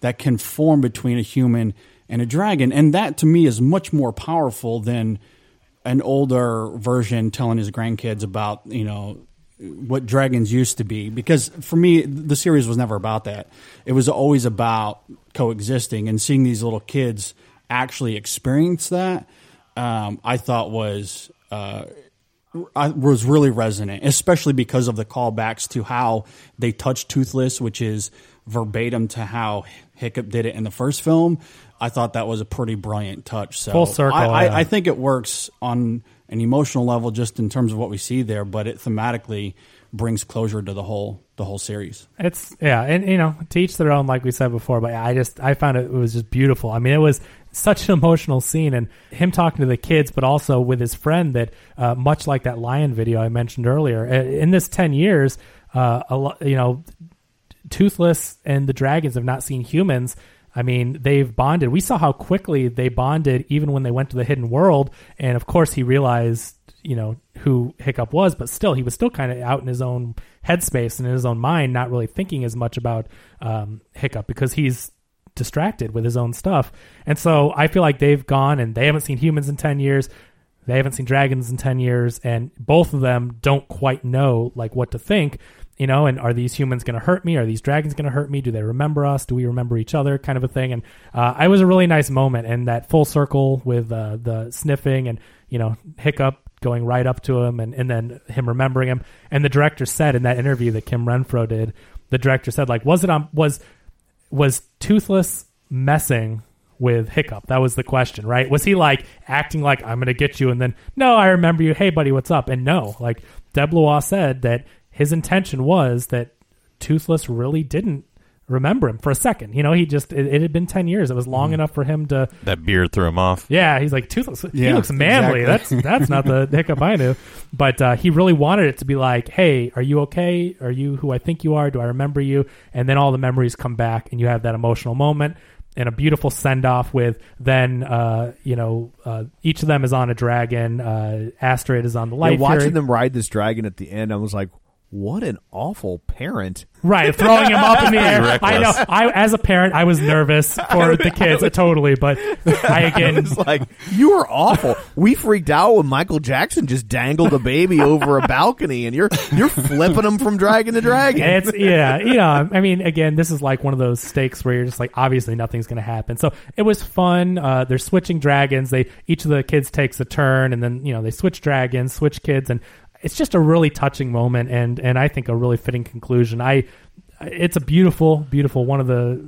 that can form between a human and a dragon, and that to me is much more powerful than an older version telling his grandkids about you know what dragons used to be. Because for me, the series was never about that. It was always about coexisting and seeing these little kids actually experience that. Um, I thought was uh, I was really resonant, especially because of the callbacks to how they touched Toothless, which is verbatim to how Hiccup did it in the first film. I thought that was a pretty brilliant touch. So Full circle, I, I, yeah. I think it works on an emotional level, just in terms of what we see there, but it thematically brings closure to the whole the whole series. It's yeah, and you know, to each their own, like we said before. But I just I found it, it was just beautiful. I mean, it was such an emotional scene, and him talking to the kids, but also with his friend. That uh, much like that lion video I mentioned earlier. uh, In this ten years, uh, a lo- you know, Toothless and the dragons have not seen humans. I mean, they've bonded. We saw how quickly they bonded, even when they went to the hidden world. And of course, he realized, you know, who Hiccup was, but still, he was still kind of out in his own headspace and in his own mind, not really thinking as much about um, Hiccup because he's distracted with his own stuff. And so I feel like they've gone and they haven't seen humans in 10 years. They haven't seen dragons in 10 years and both of them don't quite know like what to think, you know, and are these humans going to hurt me? Are these dragons going to hurt me? Do they remember us? Do we remember each other? Kind of a thing. And uh, I was a really nice moment and that full circle with uh, the sniffing and, you know, hiccup going right up to him and, and then him remembering him. And the director said in that interview that Kim Renfro did, the director said like, was it on, was, was Toothless messing with Hiccup? That was the question, right? Was he like acting like I'm going to get you, and then no, I remember you. Hey, buddy, what's up? And no, like Deblois said that his intention was that Toothless really didn't remember him for a second. You know, he just it, it had been ten years. It was long enough for him to. That beard threw him off. Yeah, he's like Toothless. he Yeah, looks manly. exactly. That's that's not the Hiccup I knew. But uh, he really wanted it to be like, hey, are you okay? Are you who I think you are? Do I remember you? And then all the memories come back, and you have that emotional moment and a beautiful send off with then uh, you know uh, each of them is on a dragon. Uh, Astrid is on the Yeah, light. watching Fury. them ride this dragon at the end, I was like, what an awful parent. Right, throwing him up in the air. I know. I, as a parent, I was nervous for the kids, totally. But I again, It's like you were awful. We freaked out when Michael Jackson just dangled a baby over a balcony, and you're you're flipping him from dragon to dragon. It's yeah, you know. I mean, again, this is like one of those stakes where you're just like, obviously, nothing's going to happen. So it was fun. Uh, they're switching dragons. They each of the kids takes a turn, and then you know they switch dragons, switch kids, and it's just a really touching moment, and and I think a really fitting conclusion. I. It's a beautiful, beautiful one of the,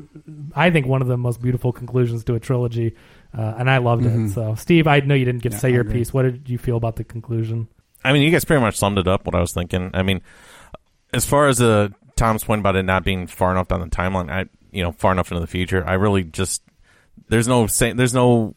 I think one of the most beautiful conclusions to a trilogy, uh, and I loved it. So, Steve, I know you didn't get to Yeah, say your piece. What did you feel about the conclusion? I mean, you guys pretty much summed it up. What I was thinking. I mean, as far as uh, Tom's point about it not being far enough down the timeline, I you know far enough into the future, I really just there's no say, there's no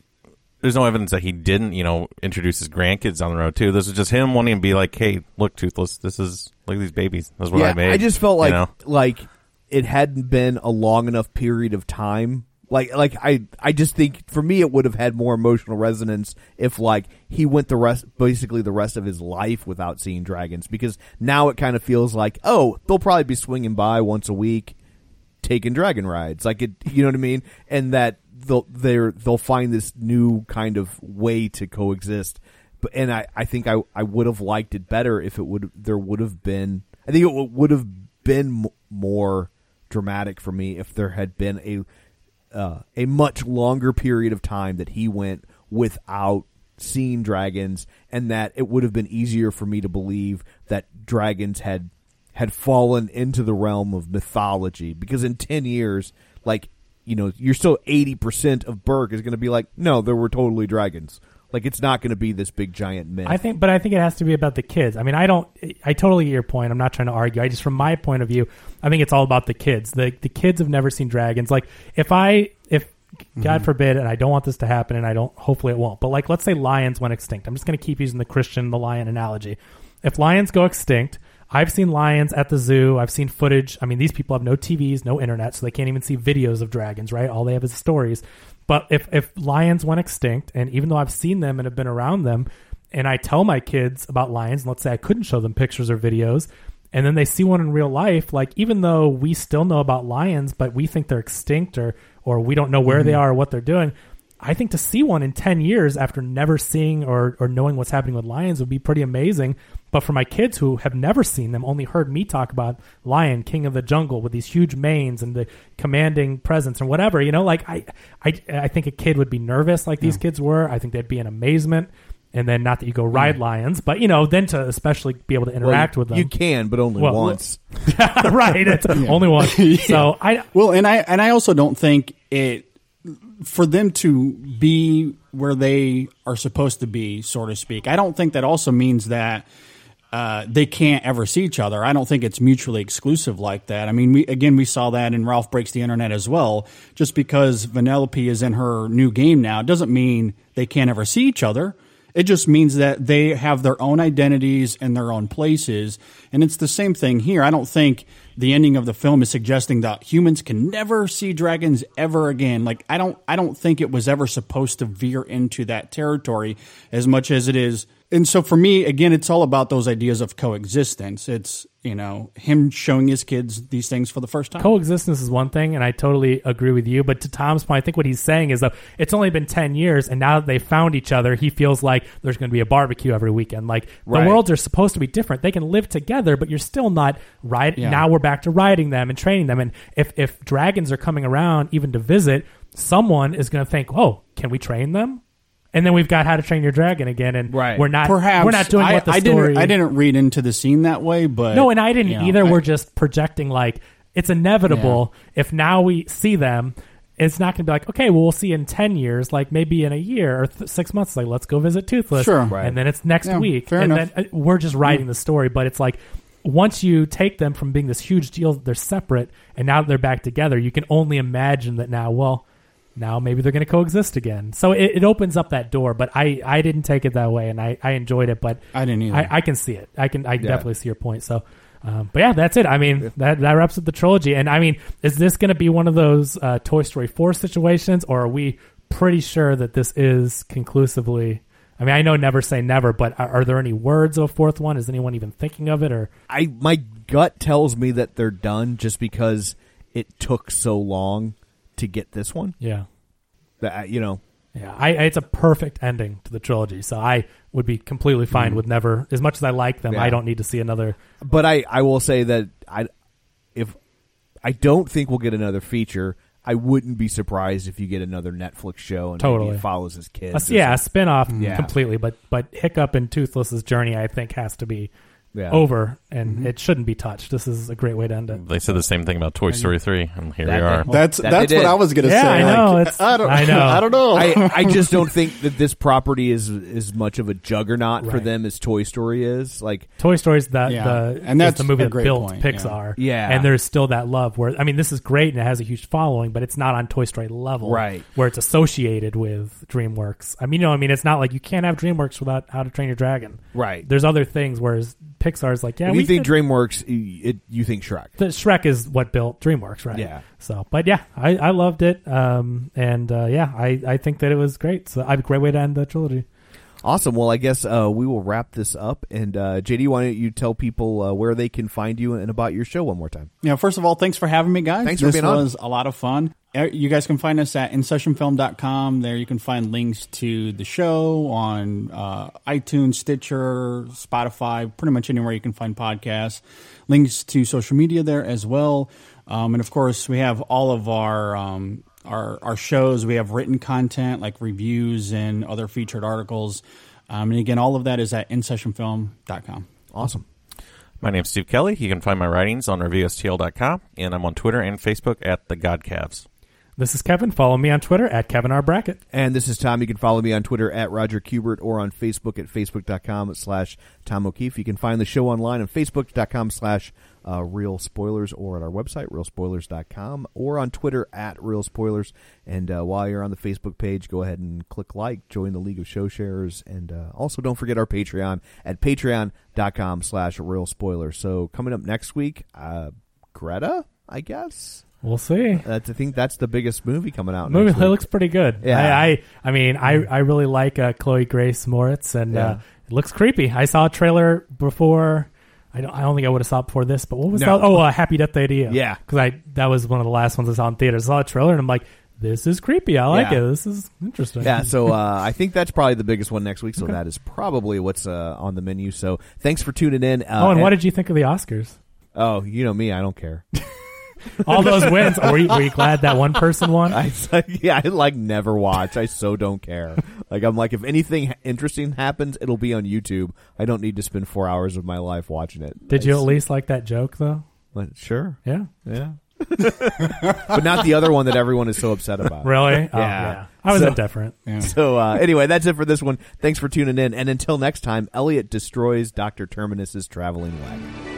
there's no evidence that he didn't you know introduce his grandkids on the road too. This is just him wanting to be like, hey, look, toothless, this is look at these babies. That's what yeah, I made. I just felt you like know? like it hadn't been a long enough period of time. Like like I I just think for me it would have had more emotional resonance if like he went the rest basically the rest of his life without seeing dragons because now it kind of feels like oh they'll probably be swinging by once a week taking dragon rides like it you know what I mean and that they'll they're they'll find this new kind of way to coexist but and I I think I I would have liked it better if it would there would have been I think it would have been more dramatic for me if there had been a uh, a much longer period of time that he went without seeing dragons, and that it would have been easier for me to believe that dragons had had fallen into the realm of mythology. Because in ten years, like you know, you're still eighty percent of Berk is going to be like, no, there were totally dragons. Like it's not going to be this big giant myth. I think, but I think it has to be about the kids. I mean, I don't. I totally get your point. I'm not trying to argue. I just, from my point of view, I think it's all about the kids. The the kids have never seen dragons. Like, if I, if God mhm. forbid, and I don't want this to happen, and I don't. Hopefully, it won't. But like, let's say lions went extinct. I'm just going to keep using the Christian, the lion analogy. If lions go extinct, I've seen lions at the zoo. I've seen footage. I mean, these people have no TVs, no internet, so they can't even see videos of dragons. Right? All they have is stories. But if if lions went extinct, and even though I've seen them and have been around them, and I tell my kids about lions, and let's say I couldn't show them pictures or videos, and then they see one in real life, like even though we still know about lions, but we think they're extinct or or we don't know where they mm-hmm. are or what they're doing. I think to see one in 10 years after never seeing or, or knowing what's happening with lions would be pretty amazing. But for my kids who have never seen them, only heard me talk about lion, king of the jungle with these huge manes and the commanding presence and whatever, you know, like I, I, I think a kid would be nervous like these kids were. I think they'd be in amazement. And then not that you go ride lions, but you know, then to especially be able to Well, interact with them. You can, but only Well, once. right. It's only one. So I, Well, and I and I also don't think it for them to be where they are supposed to be, so to speak. I don't think that also means that uh, they can't ever see each other. I don't think it's mutually exclusive like that. I mean, we again we saw that in Ralph Breaks the Internet as well. Just because Vanellope is in her new game now doesn't mean they can't ever see each other. It just means that they have their own identities and their own places. And it's the same thing here. I don't think the ending of the film is suggesting that humans can never see dragons ever again. Like I don't I don't think it was ever supposed to veer into that territory as much as it is. And so for me, again, it's all about those ideas of coexistence. It's, you know, him showing his kids these things for the first time. coexistence is one thing, and I totally agree with you. But to Tom's point, I think what he's saying is that it's only been ten years, and now that they found each other, he feels like there's going to be a barbecue every weekend. Like Right. the worlds are supposed to be different; they can live together, but you're still not right. Yeah. Now we're back to riding them and training them, and if if dragons are coming around even to visit, someone is going to think, "Oh, can we train them?" And then we've got How to Train Your Dragon again, and Right. we're not Perhaps we're not doing I, what the I story. didn't I didn't read into the scene that way, but No, and I didn't you know, either. I- We're just projecting like it's inevitable. If now we see them, it's not going to be like, okay, well, we'll see in 10 years, like maybe in a year or th- six months, like, let's go visit Toothless. Sure. Right. And then it's next Yeah, week. fair and enough. then uh, we're just writing the story. But it's like, once you take them from being this huge deal, they're separate, and now that they're back together, you can only imagine that now, well, now maybe they're going to coexist again. So it, it opens up that door. But I, I didn't take it that way, and I, I enjoyed it. But I didn't either. I, I can see it. I can. I definitely see your point. So, um, but yeah, that's it. I mean, that that wraps up the trilogy. And I mean, is this going to be one of those uh, Toy Story four situations, or are we pretty sure that this is conclusively I mean, I know never say never, but are, are there any words of a fourth one? Is anyone even thinking of it? Or I my gut tells me that they're done just because it took so long to get this one. yeah, That uh, you know, yeah, I, it's a perfect ending to the trilogy. So I would be completely fine mm-hmm. with never. As much as I like them. Yeah. I don't need to see another. but I I will say that I if I don't think we'll get another feature. I wouldn't be surprised if you get another Netflix show and maybe Totally. follows his A, kids. or yeah, a something. spin off Yeah. completely, but but Hiccup and Toothless's journey, I think, has to be Yeah. over, and Mm-hmm. it shouldn't be touched. This is a great way to end it. They said the same thing about Toy Story 3, and here That- we are. That's That that's they what did. I was gonna Yeah, say. I know, Like, it's- I don't. I know. I don't know. I, I just don't think that this property is as much of a juggernaut for them as Toy Story is. Like, Toy Story's that Yeah, the and that's is the movie that great built point. Pixar. Yeah. and there's still that love. Where I mean, this is great and it has a huge following, but it's not on Toy Story level, Right. Where it's associated with DreamWorks. I mean, you know, I mean, it's not like you can't have DreamWorks without How to Train Your Dragon, Right. There's other things, whereas Pixar's like, yeah, we you think DreamWorks, it, you think Shrek. the Shrek is what built DreamWorks, right? Yeah. So, but yeah, I, I loved it, um, and uh, yeah, I, I think that it was great. So, a great way to end the trilogy. Awesome. Well, I guess uh, we will wrap this up. And uh, JD, why don't you tell people uh, where they can find you and about your show one more time? Yeah, first of all, thanks for having me, guys. Thanks for this being on. This was a lot of fun. Uh, You guys can find us at InSessionFilm.com. There you can find links to the show on uh, iTunes, Stitcher, Spotify, pretty much anywhere you can find podcasts. Links to social media there as well. Um, and of course, we have all of our, um, our our shows. We have written content like reviews and other featured articles. Um, and again, all of that is at InSessionFilm.com. Awesome. My name's Steve Kelly. You can find my writings on reviewstl.com, and I'm on Twitter and Facebook at the God Godcavs. This is Kevin. Follow me on Twitter at Kevin R Brackett. And this is Tom. You can follow me on Twitter at Roger Kubert or on Facebook at facebook.com slash Tom O'Keefe. You can find the show online on facebook.com slash uh, Real Spoilers or at our website, realspoilers.com, or on Twitter at Real Spoilers. And uh, while you're on the Facebook page, go ahead and click like, join the League of Show Sharers, and uh, also don't forget our Patreon at patreon.com slash Real Spoilers. So coming up next week, uh, Greta, I guess. We'll see. That's, I think that's the biggest movie coming out. movie it looks pretty good. Yeah. I, I, I mean, I, I really like uh, Chloe Grace Moretz, and Yeah. uh, it looks creepy. I saw a trailer before. I don't. I don't think I would have saw it before this. But what was No. that? Oh, uh, Happy Death Day to You. Yeah. because I that was one of the last ones I saw in theaters. I saw a trailer and I'm like, this is creepy. I like Yeah. it. This is interesting. Yeah, so uh, I think that's probably the biggest one next week. So that is probably what's uh, on the menu. So thanks for tuning in. Uh, oh, and what did you think of the Oscars? Oh, you know me, I don't care. All those wins. Were you, were you glad that one person won? I yeah, I like never watch. I so don't care. Like I'm like if anything interesting happens, it'll be on YouTube. I don't need to spend four hours of my life watching it. Did you at least like that joke though? But sure, Yeah. yeah. but not the other one that everyone is so upset about. Really? Oh, Yeah. yeah. I was So- indifferent. So uh, anyway, that's it for this one. Thanks for tuning in, and until next time, Elliot destroys Doctor Terminus's traveling wagon.